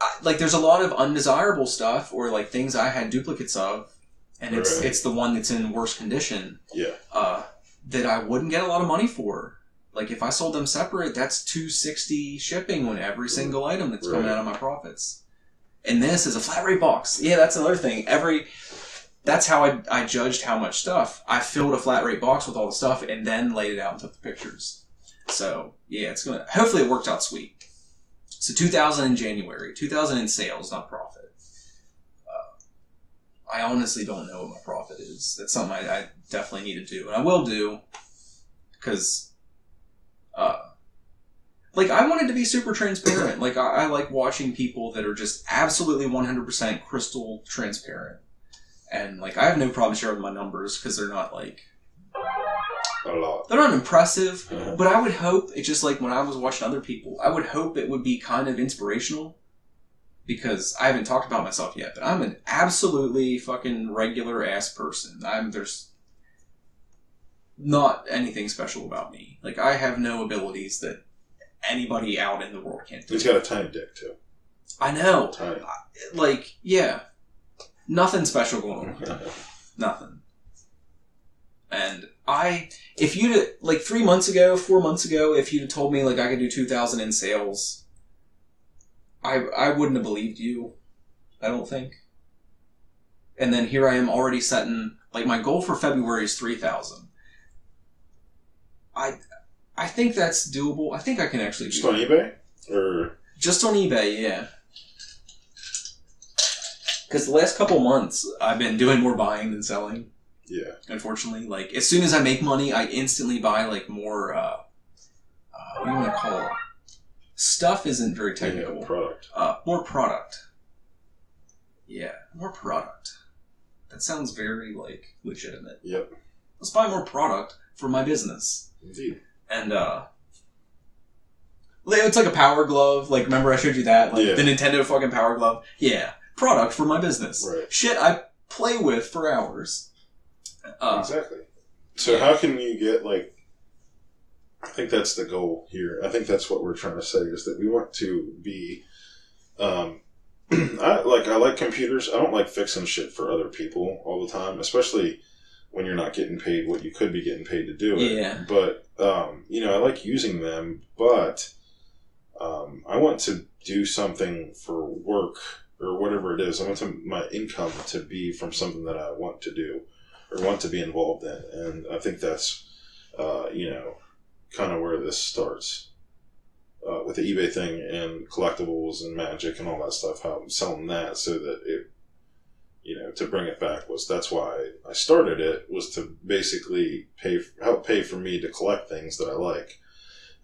I- like there's a lot of undesirable stuff or like things I had duplicates of, and it's Right. it's the one that's in worse condition yeah, uh, that I wouldn't get a lot of money for. Like if I sold them separate, that's two sixty shipping on every single item that's coming out of my profits. And this is a flat rate box. Yeah, that's another thing. Every that's how I, I judged how much stuff. I filled a flat rate box with all the stuff and then laid it out and took the pictures. So yeah, it's gonna hopefully it worked out sweet. So two thousand in January, two thousand in sales, not profit. Uh, I honestly don't know what my profit is. That's something I, I definitely need to do, and I will do because, uh, like I wanted to be super transparent. like I, I like watching people that are just absolutely one hundred percent crystal transparent, and like I have no problem sharing my numbers because they're not like a lot. they're not impressive. Uh-huh. But I would hope it's just like when I was watching other people, I would hope it would be kind of inspirational because I haven't talked about myself yet, but I'm an absolutely fucking regular ass person. I'm there's not anything special about me. Like I have no abilities that anybody out in the world can't do. He's got a tiny dick too. I know. Tiny. Like, yeah. Nothing special going on. Nothing. And I, if you'd like three months ago, four months ago, if you'd told me like I could do two thousand in sales, I I wouldn't have believed you. I don't think. And then here I am already setting like my goal for February is three thousand. I I think that's doable. I think I can actually Just do on eBay or Just on eBay, yeah. Because the last couple months, I've been doing more buying than selling. yeah, Unfortunately, like as soon as I make money, I instantly buy like more. Uh, uh, what do you want to call it? Stuff isn't very yeah, technical. product. Uh, more product. Yeah, more product. That sounds very like legitimate. Yep, Let's buy more product for my business. Indeed. and uh like, it's like a power glove like remember i showed you that like Yeah. the nintendo fucking power glove yeah product for my business Right. shit i play with for hours uh, exactly. So how can you get like? I think that's the goal here. I think that's what we're trying to say is that we want to be. Um, I like I like computers. I don't like fixing shit for other people all the time, especially when you're not getting paid what you could be getting paid to do it. Yeah. But um, you know, I like using them, but um, I want to do something for work or whatever it is. I want to, my income to be from something that I want to do or want to be involved in, and I think that's uh, you know kind of where this starts. Uh, with the eBay thing and collectibles and magic and all that stuff, how I'm selling that so that it, know, to bring it back was that's why I started it was to basically pay help pay for me to collect things that I like,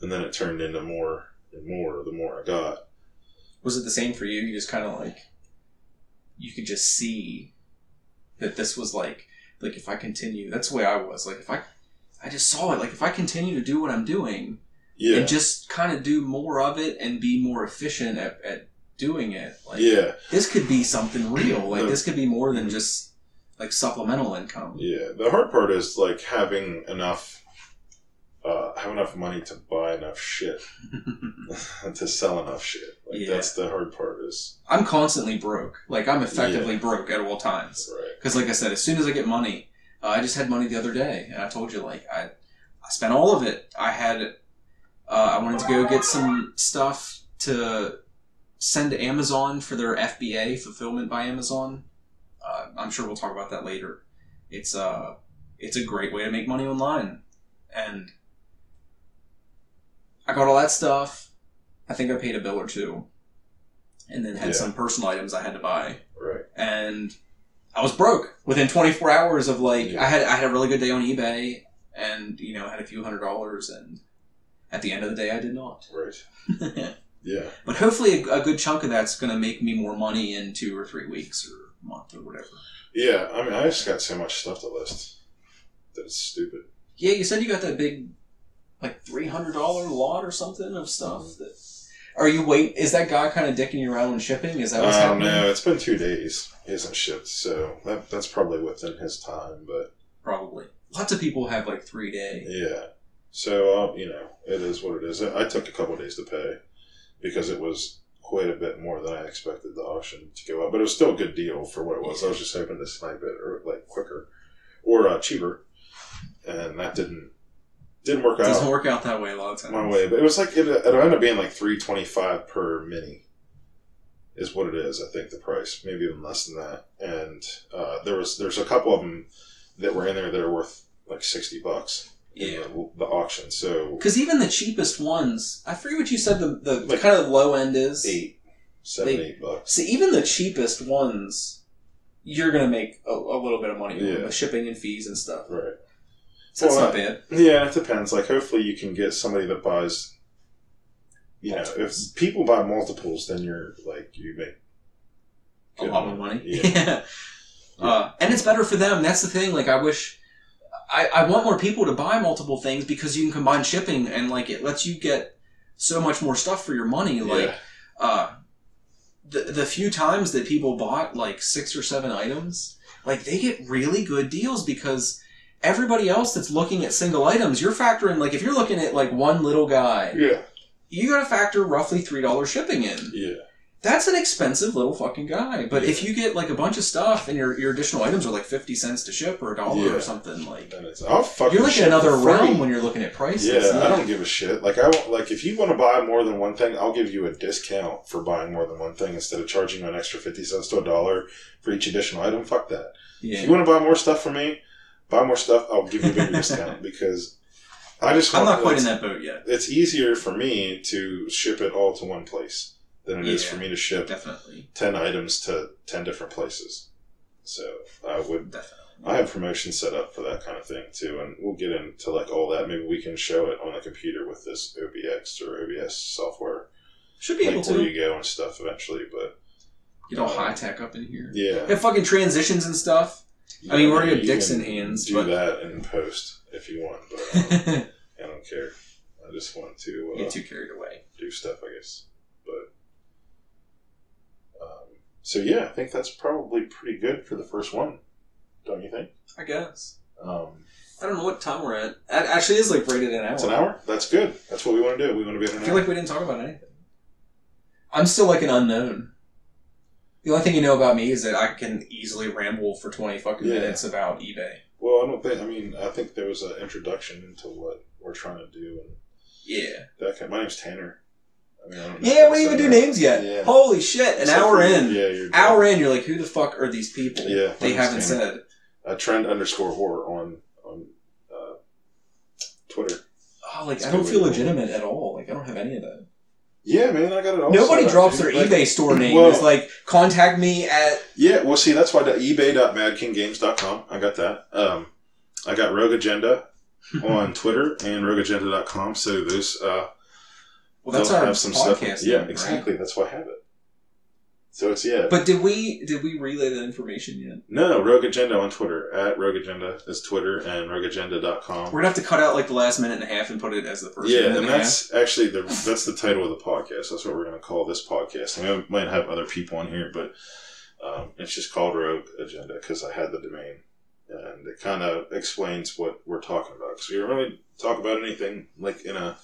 and then it turned into more and more the more I got. was it the same for you? You just kind of like you could just see that this was like like if i continue that's the way i was. Like if i i just saw it. Like if i continue to do what i'm doing Yeah, and just kind of do more of it and be more efficient at, at doing it like yeah, this could be something real. Like The- this could be more than just like supplemental income. yeah. The hard part is like having enough, uh, have enough money to buy enough shit to sell enough shit. Like Yeah. that's the hard part is I'm constantly broke. Like I'm effectively broke at all times. right. Because like I said, as soon as I get money, uh, I just had money the other day, and I told you like I, I spent all of it. I had, uh, I wanted to go get some stuff to send to Amazon for their FBA fulfillment by Amazon. Uh, I'm sure we'll talk about that later. It's uh, it's a great way to make money online, and I got all that stuff. I think I paid a bill or two, and then had Yeah. some personal items I had to buy Right. and I was broke within 24 hours of like Yeah. I had I had a really good day on eBay and you know had a few hundred dollars and at the end of the day I did not. Right. Yeah. but hopefully a, a good chunk of that's going to make me more money in two or three weeks or a month or whatever. Yeah. I mean, I just got so much stuff to list that it's stupid. Yeah, you said you got that big like $300 lot or something of stuff that Are you wait? Is that guy kind of dicking you around when shipping? Is that what's I don't happening? know. It's been two days. He hasn't shipped, so that, that's probably within his time. But Probably. Lots of people have like three day. yeah, so uh, you know, it is what it is. I I took a couple days to pay because it was quite a bit more than I expected the auction to go up, but it was still a good deal for what it was. I was just hoping to snipe it or like quicker or uh, cheaper, and that didn't didn't work out. It doesn't out work out that way a lot of times. my way. But it was like it, it ended up being like three twenty five per mini. Is what it is. I think the price, maybe even less than that. And uh, there was there's a couple of them that were in there that are worth like sixty bucks Yeah. the, auction. So Because even the cheapest ones, I forget what you said. The the Like kind of low end is. eight, seven, They- eight bucks. See, even the cheapest ones, you're gonna make a, a little bit of money Yeah. with shipping and fees and stuff. Right. So that's not bad. Yeah, it depends. Like, hopefully, you can get somebody that buys. You know, if people buy multiples, then you're like you make A lot of money. Yeah. Uh, and it's better for them. That's the thing. Like, I wish. I, I want more people to buy multiple things because you can combine shipping and like it lets you get so much more stuff for your money. Like, Yeah. uh, the the few times that people bought like six or seven items, like they get really good deals because everybody else that's looking at single items, you're factoring like if you're looking at like one little guy, Yeah. you got to factor roughly three dollars shipping in. Yeah. That's an expensive little fucking guy. But if you get like a bunch of stuff and your your additional items are like fifty cents to ship or a dollar Yeah. or something, like I'll fucking you're like in another realm when you're looking at prices. Yeah, I don't give a shit. Like I like if you want to buy more than one thing, I'll give you a discount for buying more than one thing instead of charging you an extra fifty cents to a dollar for each additional item. Fuck that. If you want to buy more stuff from me, buy more stuff. I'll give you a bigger discount because I just I'm not quite in that boat yet. It's easier for me to ship it all to one place than it is Yeah. for me to ship Definitely. ten items to ten different places. So I would Definitely. I have promotions set up for that kind of thing too, and we'll get into like all that. Maybe we can show it on the computer with this OBX or OBS software, Should be like able where to you go and stuff eventually. But get all high tech up in here. yeah, Have fucking transitions and stuff. I mean, we already have dicks in hands, Do but- that in post if you want, but um, I don't care. I just want to uh, Get too carried away. do stuff, I guess. But um, so yeah, I think that's probably pretty good for the first one, don't you think? I guess. Um, I don't know what time we're at. It actually is like rated an hour. it's an hour. That's good. That's what we want to do. We want to be at I feel hour. like we didn't talk about anything. I'm still like an unknown. The only thing you know about me is that I can easily ramble for 20 fucking Yeah. minutes about eBay. Well, I don't think. I mean, I think there was an introduction into what we're trying to do, and Yeah. that. Kind, my name's Tanner. I mean, I don't know Yeah, we even do that. names yet. Yeah. Holy shit, an Except hour for- in. Yeah, Hour in, you're like, who the fuck are these people? Yeah, They haven't said. Uh, trend underscore horror on on uh, Twitter. Oh, like, It's I don't feel legitimate at all. Like, I don't have any of that. Yeah, man, I got it all. Nobody drops their Like, eBay store name. well- it's like, contact me at. Yeah, well, see, that's why the ebay.madkinggames.com. I got that. Um, I got Rogue Agenda on Twitter and rogueagenda.com. So those uh, Well, that's our have some podcast. stuff. Yeah, right? exactly. That's why I have it. So it's yeah. But did we did we relay that information yet? no, no, Rogue Agenda on Twitter at Rogue Agenda is Twitter and rogueagenda.com. We're gonna have to cut out like the last minute and a half and put it as the first. Yeah, and a half. that's actually the that's the title of the podcast. That's what we're going to call this podcast. I mean, we might have other people on here, but um, it's just called Rogue Agenda because I had the domain, and it kind of explains what we're talking about. Because we don't really talk about anything like in a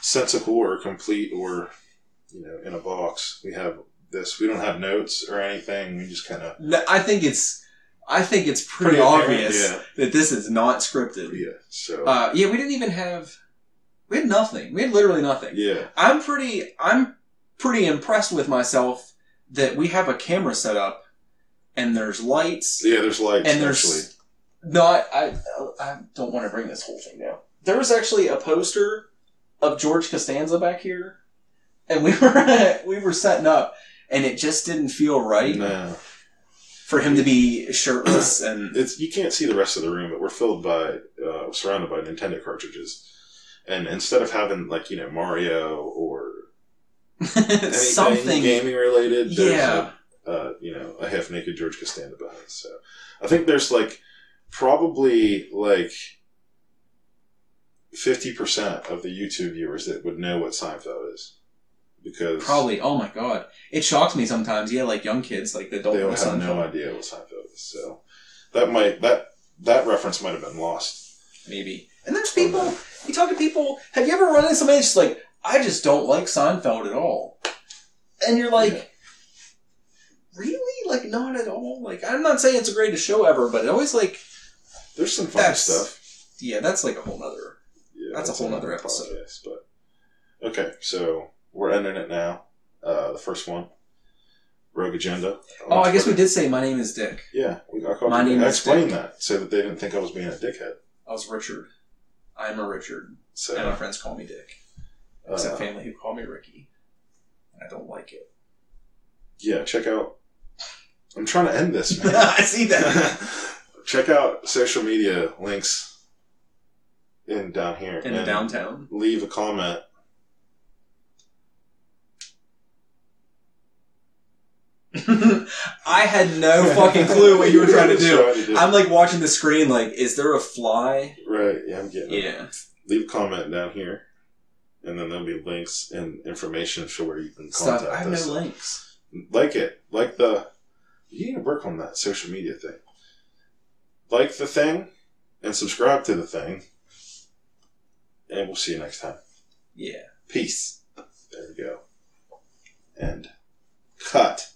sensical or complete or you know in a box. We have this. We don't have notes or anything. We just kind of No, I think it's I think it's pretty, Pretty apparent, obvious yeah. that this is not scripted. yeah. So Uh, yeah, we didn't even have we had nothing. We had literally nothing. yeah, I'm pretty I'm pretty impressed with myself that we have a camera set up and there's lights yeah. There's lights and there's actually. not I I don't want to bring this whole thing down. There was actually a poster of George Costanza back here, and we were we were setting up, and it just didn't feel right No. for him to be shirtless and it's you can't see the rest of the room, but we're filled by uh, surrounded by Nintendo cartridges, and instead of having like you know Mario or anything something. gaming related, there's Yeah. a, uh, you know a half naked George Costanza behind. So I think there's like probably like fifty percent of the YouTube viewers that would know what Seinfeld is. because Probably. Oh my god, it shocks me sometimes. Yeah, like young kids, like the adult. they have no idea what Seinfeld is. So that might that that reference might have been lost. maybe. And there's people. You talk to people. Have you ever run into somebody that's just like, I just don't like Seinfeld at all, and you're like. Yeah. Really? Like not at all? Like I'm not saying it's the greatest show ever, but it always like There's some fun stuff. yeah, that's like a whole nother. That's a whole nother episode. podcast, but okay, so we're ending it now. Uh, the first one, Rogue Agenda. Oh, I guess we did say my name is Dick. Yeah, we, I called My name I explained that so that they didn't think I was being a dickhead. I was Richard. I'm a Richard, So and my friends call me Dick. Except uh, family who call me Ricky, and I don't like it. yeah, check out. I'm trying to end this, man. I see that check out social media links in down here in the downtown. leave a comment. I had no fucking clue what you were trying to do. Trying to do. I'm like watching the screen, like, is there a fly? right. Yeah, I'm getting it. Yeah. leave a comment down here, and then there'll be links and information for where you can Stuff. contact I have us. no links. Like it, like the. You need to work on that social media thing. Like the thing, and subscribe to the thing, and we'll see you next time. Yeah. Peace. There we go. And cut.